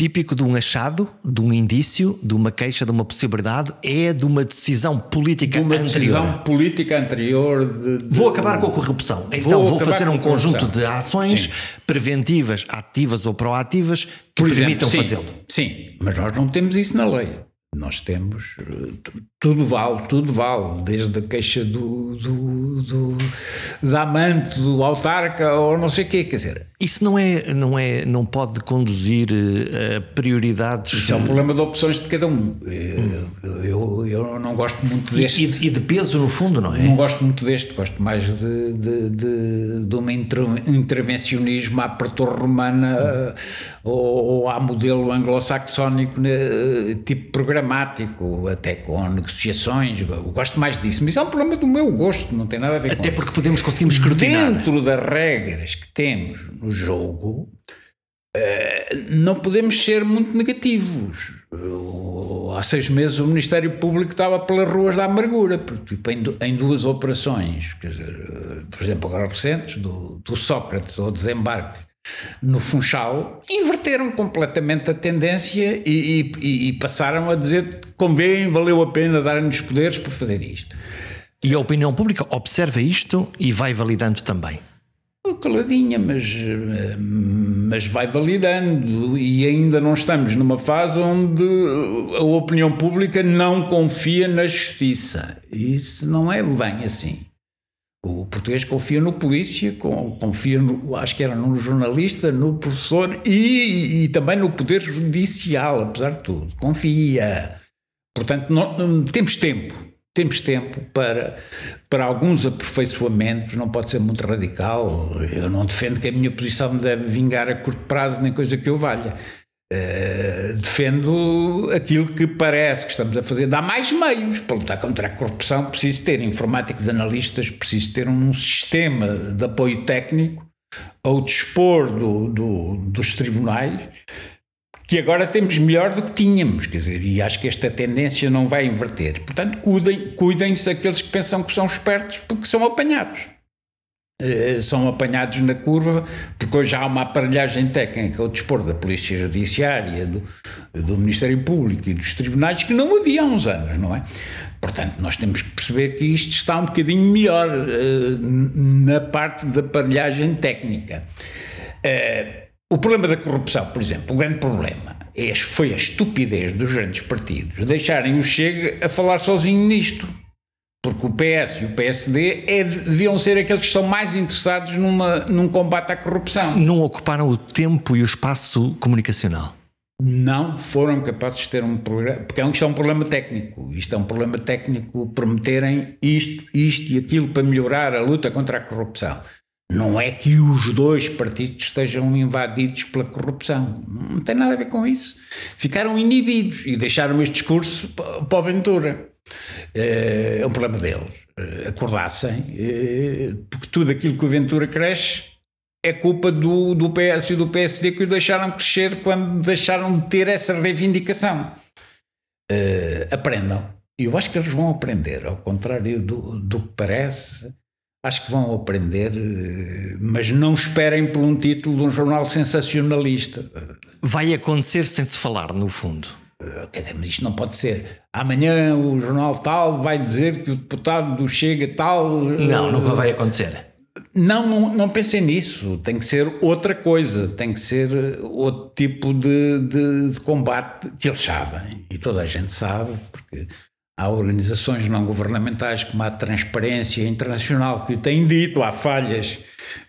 típico de um achado, de um indício, de uma queixa, de uma possibilidade, é de uma decisão política De uma anterior. decisão política anterior de, de- Vou acabar com a corrupção. Então vou, acabar fazer um conjunto de ações Sim. preventivas, ativas ou proativas que por permitam fazê-lo. Sim, mas nós não temos isso na lei. Nós temos eh, tu- tudo vale, tudo vale, desde a queixa do, do, do da amante, do autarca ou não sei o quê, quer dizer, Isso não é, não é, não pode conduzir eh, a prioridades isso é um problema de opções de cada um. Eh, Eu, eu não gosto muito deste. e- e de peso no fundo, não é? Não gosto muito deste, gosto mais de, de, de, de um inter- intervencionismo à pretor romana eh, ou, ou à modelo anglo-saxónico, né, tipo programático, até com negociações. Eu gosto mais disso, mas isso é um problema do meu gosto, não tem nada a ver com Até isso. porque podemos conseguimos escrutinar. Dentro das regras que temos no jogo, eh, não podemos ser muito negativos. Há seis meses o Ministério Público estava pelas ruas da amargura, porque, tipo, em, du- em duas operações, eh, por exemplo, agora recentes, do, do Sócrates ao desembarque no Funchal, inverteram completamente a tendência e, e- e passaram a dizer que convém, valeu a pena dar-nos poderes para fazer isto. E a opinião pública observa isto e vai validando também. Caladinha, mas, mas vai validando e ainda não estamos numa fase onde a opinião pública não confia na justiça. Isso não é bem assim. O português confia no polícia, con- confia no, acho que era no jornalista, no professor e, e também no poder judicial, apesar de tudo. Confia. Portanto, não- não- temos tempo. Temos tempo para, para alguns aperfeiçoamentos, não pode ser muito radical. Eu não defendo que a minha posição deve vingar a curto prazo, nem coisa que eu valha. Eh, defendo aquilo que parece que estamos a fazer. Dá mais meios para lutar contra a corrupção. Preciso ter informáticos analistas, preciso ter um sistema de apoio técnico ao dispor do- do- dos tribunais que agora temos melhor do que tínhamos, quer dizer, e acho que esta tendência não vai inverter. Portanto, cuidem- cuidem-se aqueles que pensam que são espertos porque são apanhados. Eh, são apanhados na curva, porque hoje há uma aparelhagem técnica ao dispor da Polícia Judiciária, do, do Ministério Público e dos tribunais que não havia há uns anos, não é? Portanto, nós temos que perceber que isto está um bocadinho melhor eh, na parte da aparelhagem técnica. Eh, o problema da corrupção, por exemplo, o grande problema é, foi a estupidez dos grandes partidos deixarem o Chega a falar sozinho nisto. Porque o PS e o PSD é, deviam ser aqueles que estão mais interessados numa, num combate à corrupção. Não ocuparam o tempo e o espaço comunicacional. Não foram capazes de ter um programa, porque isto é um problema técnico. Isto é um problema técnico prometerem isto, isto e aquilo para melhorar a luta contra a corrupção. Não é que os dois partidos estejam invadidos pela corrupção. Não tem nada a ver com isso. Ficaram inibidos e deixaram este discurso para o Ventura. É um problema deles. Eh, acordassem, eh, porque tudo aquilo que o Ventura cresce é culpa do, do PS e do PSD que o deixaram crescer quando deixaram de ter essa reivindicação. Aprendam. Eu acho que eles vão aprender, ao contrário do, do que parece. Acho que vão aprender, mas não esperem por um título de um jornal sensacionalista. Vai acontecer sem se falar, no fundo. Quer dizer, mas isto não pode ser. Amanhã o jornal tal vai dizer que o deputado do Chega tal. Não, nunca vai acontecer. Não, não, não pensem nisso. Tem que ser outra coisa. Tem que ser outro tipo de, de, de combate que eles sabem. E toda a gente sabe, porque Há organizações não governamentais como a Transparência Internacional que o têm dito, há falhas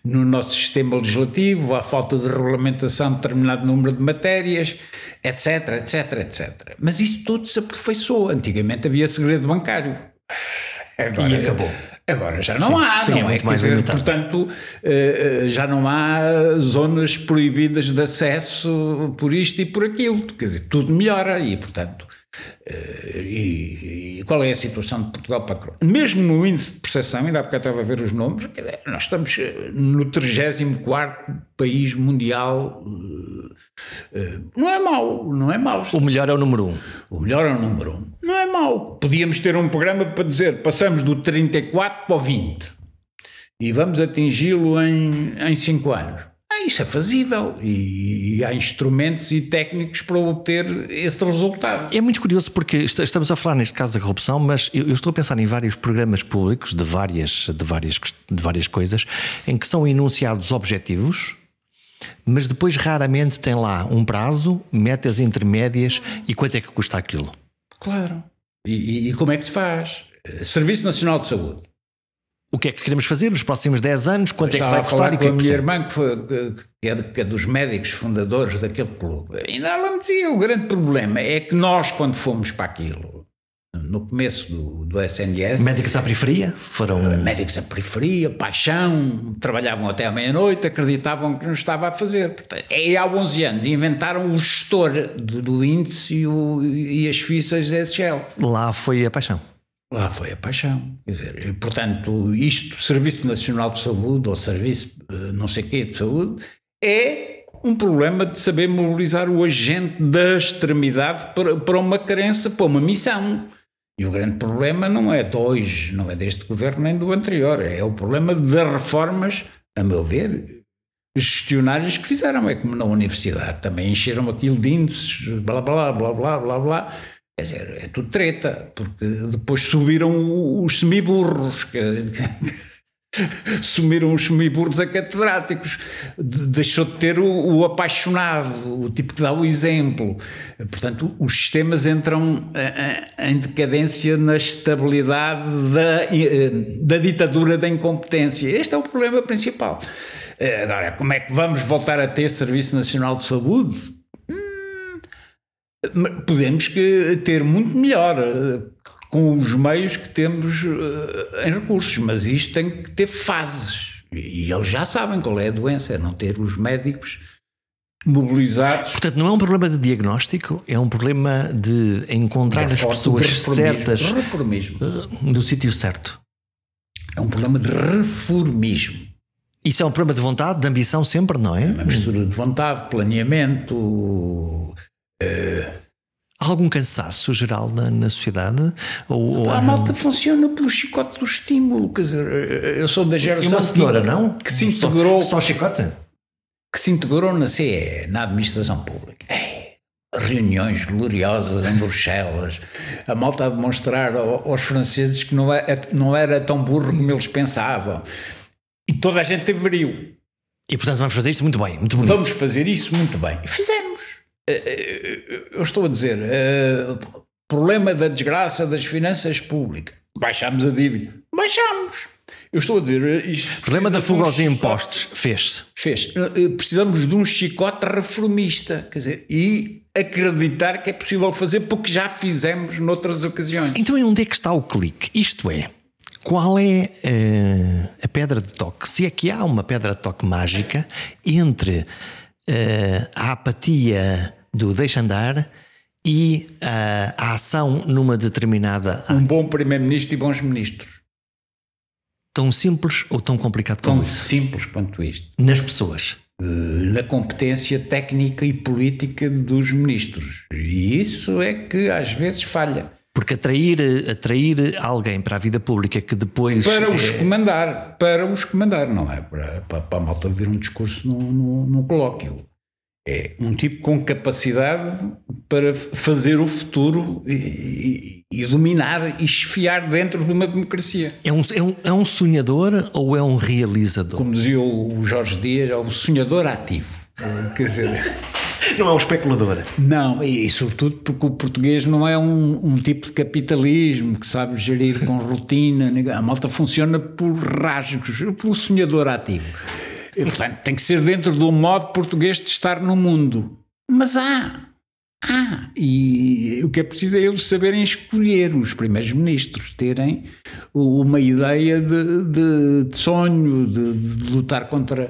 no nosso sistema legislativo, há falta de regulamentação de determinado número de matérias, etc, etc, etc. Mas isso tudo se aperfeiçoa. Antigamente havia segredo bancário. Agora, e acabou. Agora já não sim, há, sim, não é? Quer dizer, portanto, eh, já não há zonas proibidas de acesso por isto e por aquilo. Quer dizer, tudo melhora e, portanto, e, e, qual é a situação de Portugal para a Croácia? Mesmo no índice de percepção, ainda há bocado estava a ver os números, nós estamos eh, no 34 país mundial. Uh, não é mau, não é mau. O melhor é o número 1. Um. O melhor é o número 1. Um. Não é mau. Podíamos ter um programa para dizer passamos do 34 para o 20 e vamos atingi-lo em, em 5 anos. Isso é fazível e, e, há instrumentos e técnicos para obter esse resultado. É muito curioso porque estamos a falar neste caso da corrupção, mas eu, eu, estou a pensar em vários programas públicos de várias, de, várias, de várias coisas em que são enunciados objetivos, mas depois raramente tem lá um prazo, metas intermédias e quanto é que custa aquilo. Claro. E, e como é que se faz? Serviço Nacional de Saúde o que é que queremos fazer nos próximos 10 anos, quanto é que vai custar e que é a minha irmã, que, foi, que, é, que é dos médicos fundadores daquele clube, e ela me dizia: o grande problema é que nós, quando fomos para aquilo, no começo do, do SNS. Médicos à periferia? Foram. Médicos à periferia, paixão, trabalhavam até à meia-noite, acreditavam que não estava a fazer. Portanto, e há 11 anos inventaram o gestor do, do índice e, o, e as fichas da SGL. Lá foi a paixão. Lá foi a paixão. Quer dizer, portanto, isto, Serviço Nacional de Saúde ou Serviço eh, não sei quê de Saúde, é um problema de saber mobilizar o agente da extremidade para, para uma crença, para uma missão. E o grande problema não é de hoje, não é deste governo nem do anterior, é o problema das reformas, a meu ver, gestionárias que fizeram. É como na universidade, também encheram aquilo de índices, blá blá blá blá blá blá Quer dizer, é tudo treta, porque depois subiram os semiburros, que, sumiram os semiburros a catedráticos, de, deixou de ter o, o, apaixonado, o tipo que dá o exemplo. Portanto, os sistemas entram a, a, em decadência na estabilidade da, eh, da ditadura da incompetência. Este é o problema principal. Eh, agora, como é que vamos voltar a ter Serviço Nacional de Saúde? Podemos que ter muito melhor eh, com os meios que temos eh, em recursos, mas isto tem que ter fases. E eles já sabem qual é a doença, é não ter os médicos mobilizados. Portanto, não é um problema de diagnóstico, é um problema de encontrar é as pessoas certas reformismo. Eh, no sítio certo. É um problema de reformismo. Isso é um problema de vontade, de ambição sempre, não é? É uma mistura de vontade, planeamento, Há algum cansaço geral na, na sociedade? Ou, ou a malta funciona pelo chicote do estímulo. Quer dizer, eu sou da geração. E uma senhora, que, não? Que se integrou. Só, só chicote? Que se integrou na CE, na administração pública. É, reuniões gloriosas em Bruxelas, a malta a demonstrar aos franceses que não, é, não era tão burro como eles pensavam. E toda a gente teve brilho. E portanto vamos fazer isto muito bem, muito bonito. Vamos fazer isso muito bem. E fizemos. Eh, eh, eu estou a dizer, uh, problema da desgraça das finanças públicas. baixámos a dívida. Baixámos. Eu estou a dizer. Isto, problema da fuga aos impostos fez-se. Fez. Eh, eh, precisamos de um chicote reformista. Quer dizer, e acreditar que é possível fazer porque já fizemos noutras ocasiões. Então, e onde é que está o clique? Isto é. Qual é uh, a pedra de toque? Se é que há uma pedra de toque mágica entre a apatia do deixa andar e uh, a ação numa determinada. Um bom primeiro-ministro e bons ministros. Tão simples ou tão complicado tão isso? Tão simples quanto isto. Nas pessoas. Na competência técnica e política dos ministros. E isso é que às vezes falha. Porque atrair, atrair alguém para a vida pública que depois. Para os é... comandar, para os comandar, não é? Para, para, para a malta ouvir um discurso no, no, colóquio. É um tipo com capacidade para fazer o futuro e, e, e dominar e esfiar dentro de uma democracia. É um, é, um, é um sonhador ou é um realizador? Como dizia o Jorge Dias, é um sonhador ativo. Quer dizer. <laughs> Não é um especulador. Não, e, e, sobretudo porque o português não é um, um, tipo de capitalismo que sabe gerir com <laughs> rotina. A malta funciona por rasgos, pelo sonhador ativo. E, portanto, tem que ser dentro do modo português de estar no mundo. Mas há. Há. E o que é preciso é eles saberem escolher, os primeiros ministros, terem uma ideia de, de, de sonho, de, de lutar contra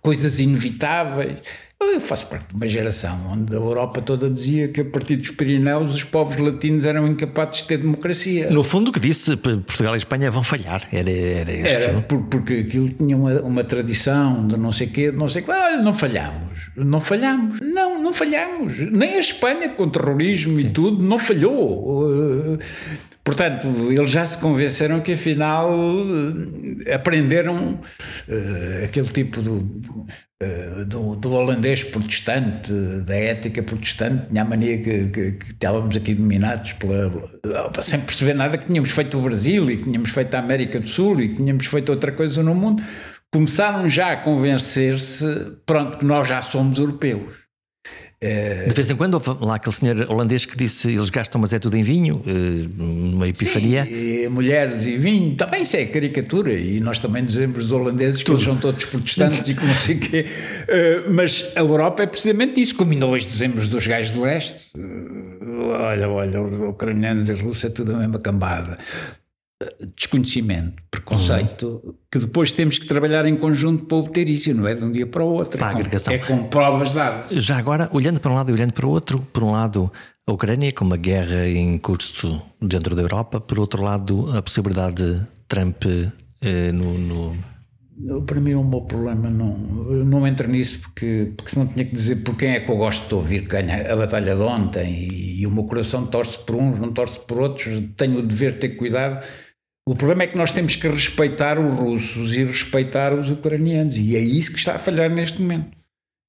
coisas inevitáveis. Eu faço parte de uma geração onde a Europa toda dizia que a partir dos Pirineus os povos latinos eram incapazes de ter democracia. No fundo, o que disse Portugal e Espanha vão falhar. Era, era, era por, porque aquilo tinha uma, uma, tradição de não sei quê, de não sei quê. Olha, não falhamos. Não falhamos. Não, não falhamos. Nem a Espanha com terrorismo Sim. e tudo não falhou. Portanto, eles já se convenceram que afinal eh, aprenderam uh, aquele tipo uh, do, do, holandês protestante, da ética protestante, tinha a mania que, que, que estávamos aqui dominados pela, sem perceber nada que tínhamos feito o Brasil e que tínhamos feito a América do Sul e que tínhamos feito outra coisa no mundo. Começaram já a convencer-se, pronto, que nós já somos europeus. É... De vez em quando houve lá aquele senhor holandês que disse eles gastam, mas é tudo em vinho, eh, numa epifania. Sim, mulheres e vinho, também isso é caricatura, e nós também dizemos dos holandeses tudo. que eles são todos protestantes e que não sei o quê. Eh, mas a Europa é precisamente isso, como ainda hoje dizemos dos gajos de leste. Eh, olha, olha, ucranianos e russos é tudo a mesma cambada desconhecimento, preconceito, uhum. que depois temos que trabalhar em conjunto para obter isso, não é de um dia para o outro. Para é, com, é com provas dadas. Já agora, olhando para um lado e olhando para o outro, por um lado a Ucrânia com uma guerra em curso dentro da Europa, por outro lado a possibilidade de Trump eh, no, no... Para mim o meu problema não, não entra nisso porque, porque senão tinha que dizer por quem é que eu gosto de ouvir que ganha a batalha de ontem e, e o meu coração torce por uns, não torce por outros, tenho o dever de ter cuidado o problema é que nós temos que respeitar os russos e respeitar os ucranianos, e é isso que está a falhar neste momento.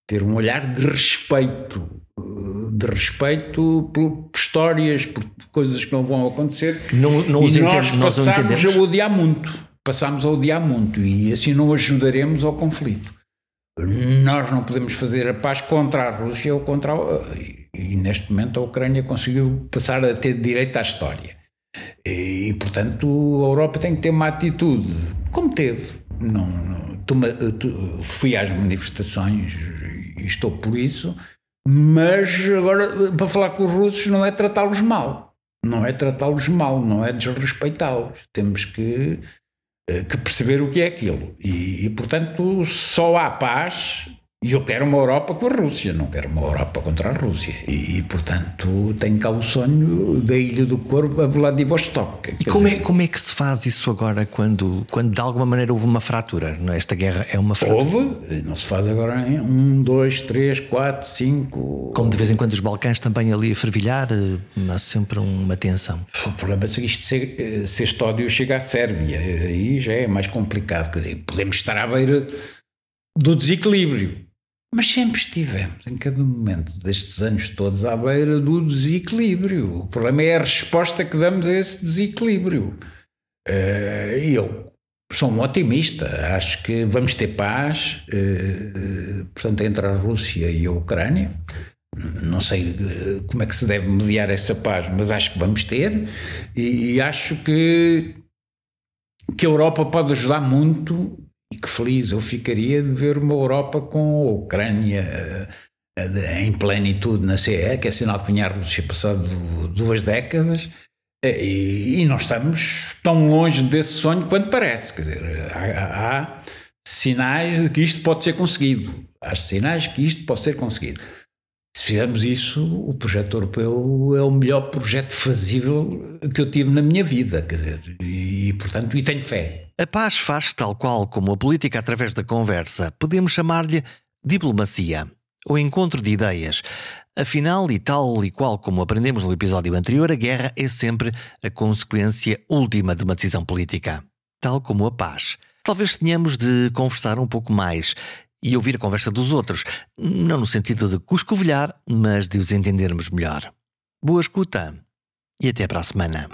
Ter um olhar de respeito, eh, de respeito por, histórias, por coisas que não vão acontecer. Não, não e nós passamos a odiar muito, passamos a odiar muito, e assim não ajudaremos ao conflito. Nós não podemos fazer a paz contra a Rússia ou contra a, e neste momento a Ucrânia conseguiu passar a ter direito à história e, portanto, a Europa tem que ter uma atitude, como teve. Não, não fui às manifestações e estou por isso, mas agora, para falar com os russos, não é tratá-los mal. Não é tratá-los mal, não é desrespeitá-los. Temos que, eh, que perceber o que é aquilo. E, e, portanto, só há paz e eu quero uma Europa com a Rússia, não quero uma Europa contra a Rússia. E, portanto, tenho cá o sonho da Ilha do Corvo a Vladivostok. E como, é, como é que se faz isso agora quando, quando de alguma maneira houve uma fratura? Não, é? esta guerra é uma fratura. Houve, não se faz agora em um, dois, três, quatro, cinco. Como de vez em quando os Balcãs também ali a fervilhar, eh, há sempre uma tensão. O problema é se isto se, eh, se este ódio chega à Sérvia, aí já é mais complicado. Podemos estar à beira do desequilíbrio mas sempre estivemos, em cada momento destes anos todos, à beira do desequilíbrio. O problema é a resposta que damos a esse desequilíbrio. Eh, eu sou um otimista, acho que vamos ter paz, eh, portanto, entre a Rússia e a Ucrânia. Não sei eh, como é que se deve mediar essa paz, mas acho que vamos ter e acho que, que a Europa pode ajudar muito e que feliz eu ficaria de ver uma Europa com a Ucrânia em plenitude na CE, que é sinal que vinha a Rússia passado duas décadas, e, e não estamos tão longe desse sonho quanto parece. Quer dizer, há, há sinais de que isto pode ser conseguido. Há sinais que isto pode ser conseguido. Se fizermos isso, o projeto europeu é o melhor projeto fazível que eu tive na minha vida, quer dizer, e portanto, e tenho fé. A paz faz tal qual como a política através da conversa. Podemos chamar-lhe diplomacia, ou encontro de ideias. Afinal, e tal e qual como aprendemos no episódio anterior, a guerra é sempre a consequência última de uma decisão política, tal como a paz. Talvez tenhamos de conversar um pouco mais e ouvir a conversa dos outros, não no sentido de cuscovilhar, mas de os entendermos melhor. Boa escuta e até para a semana.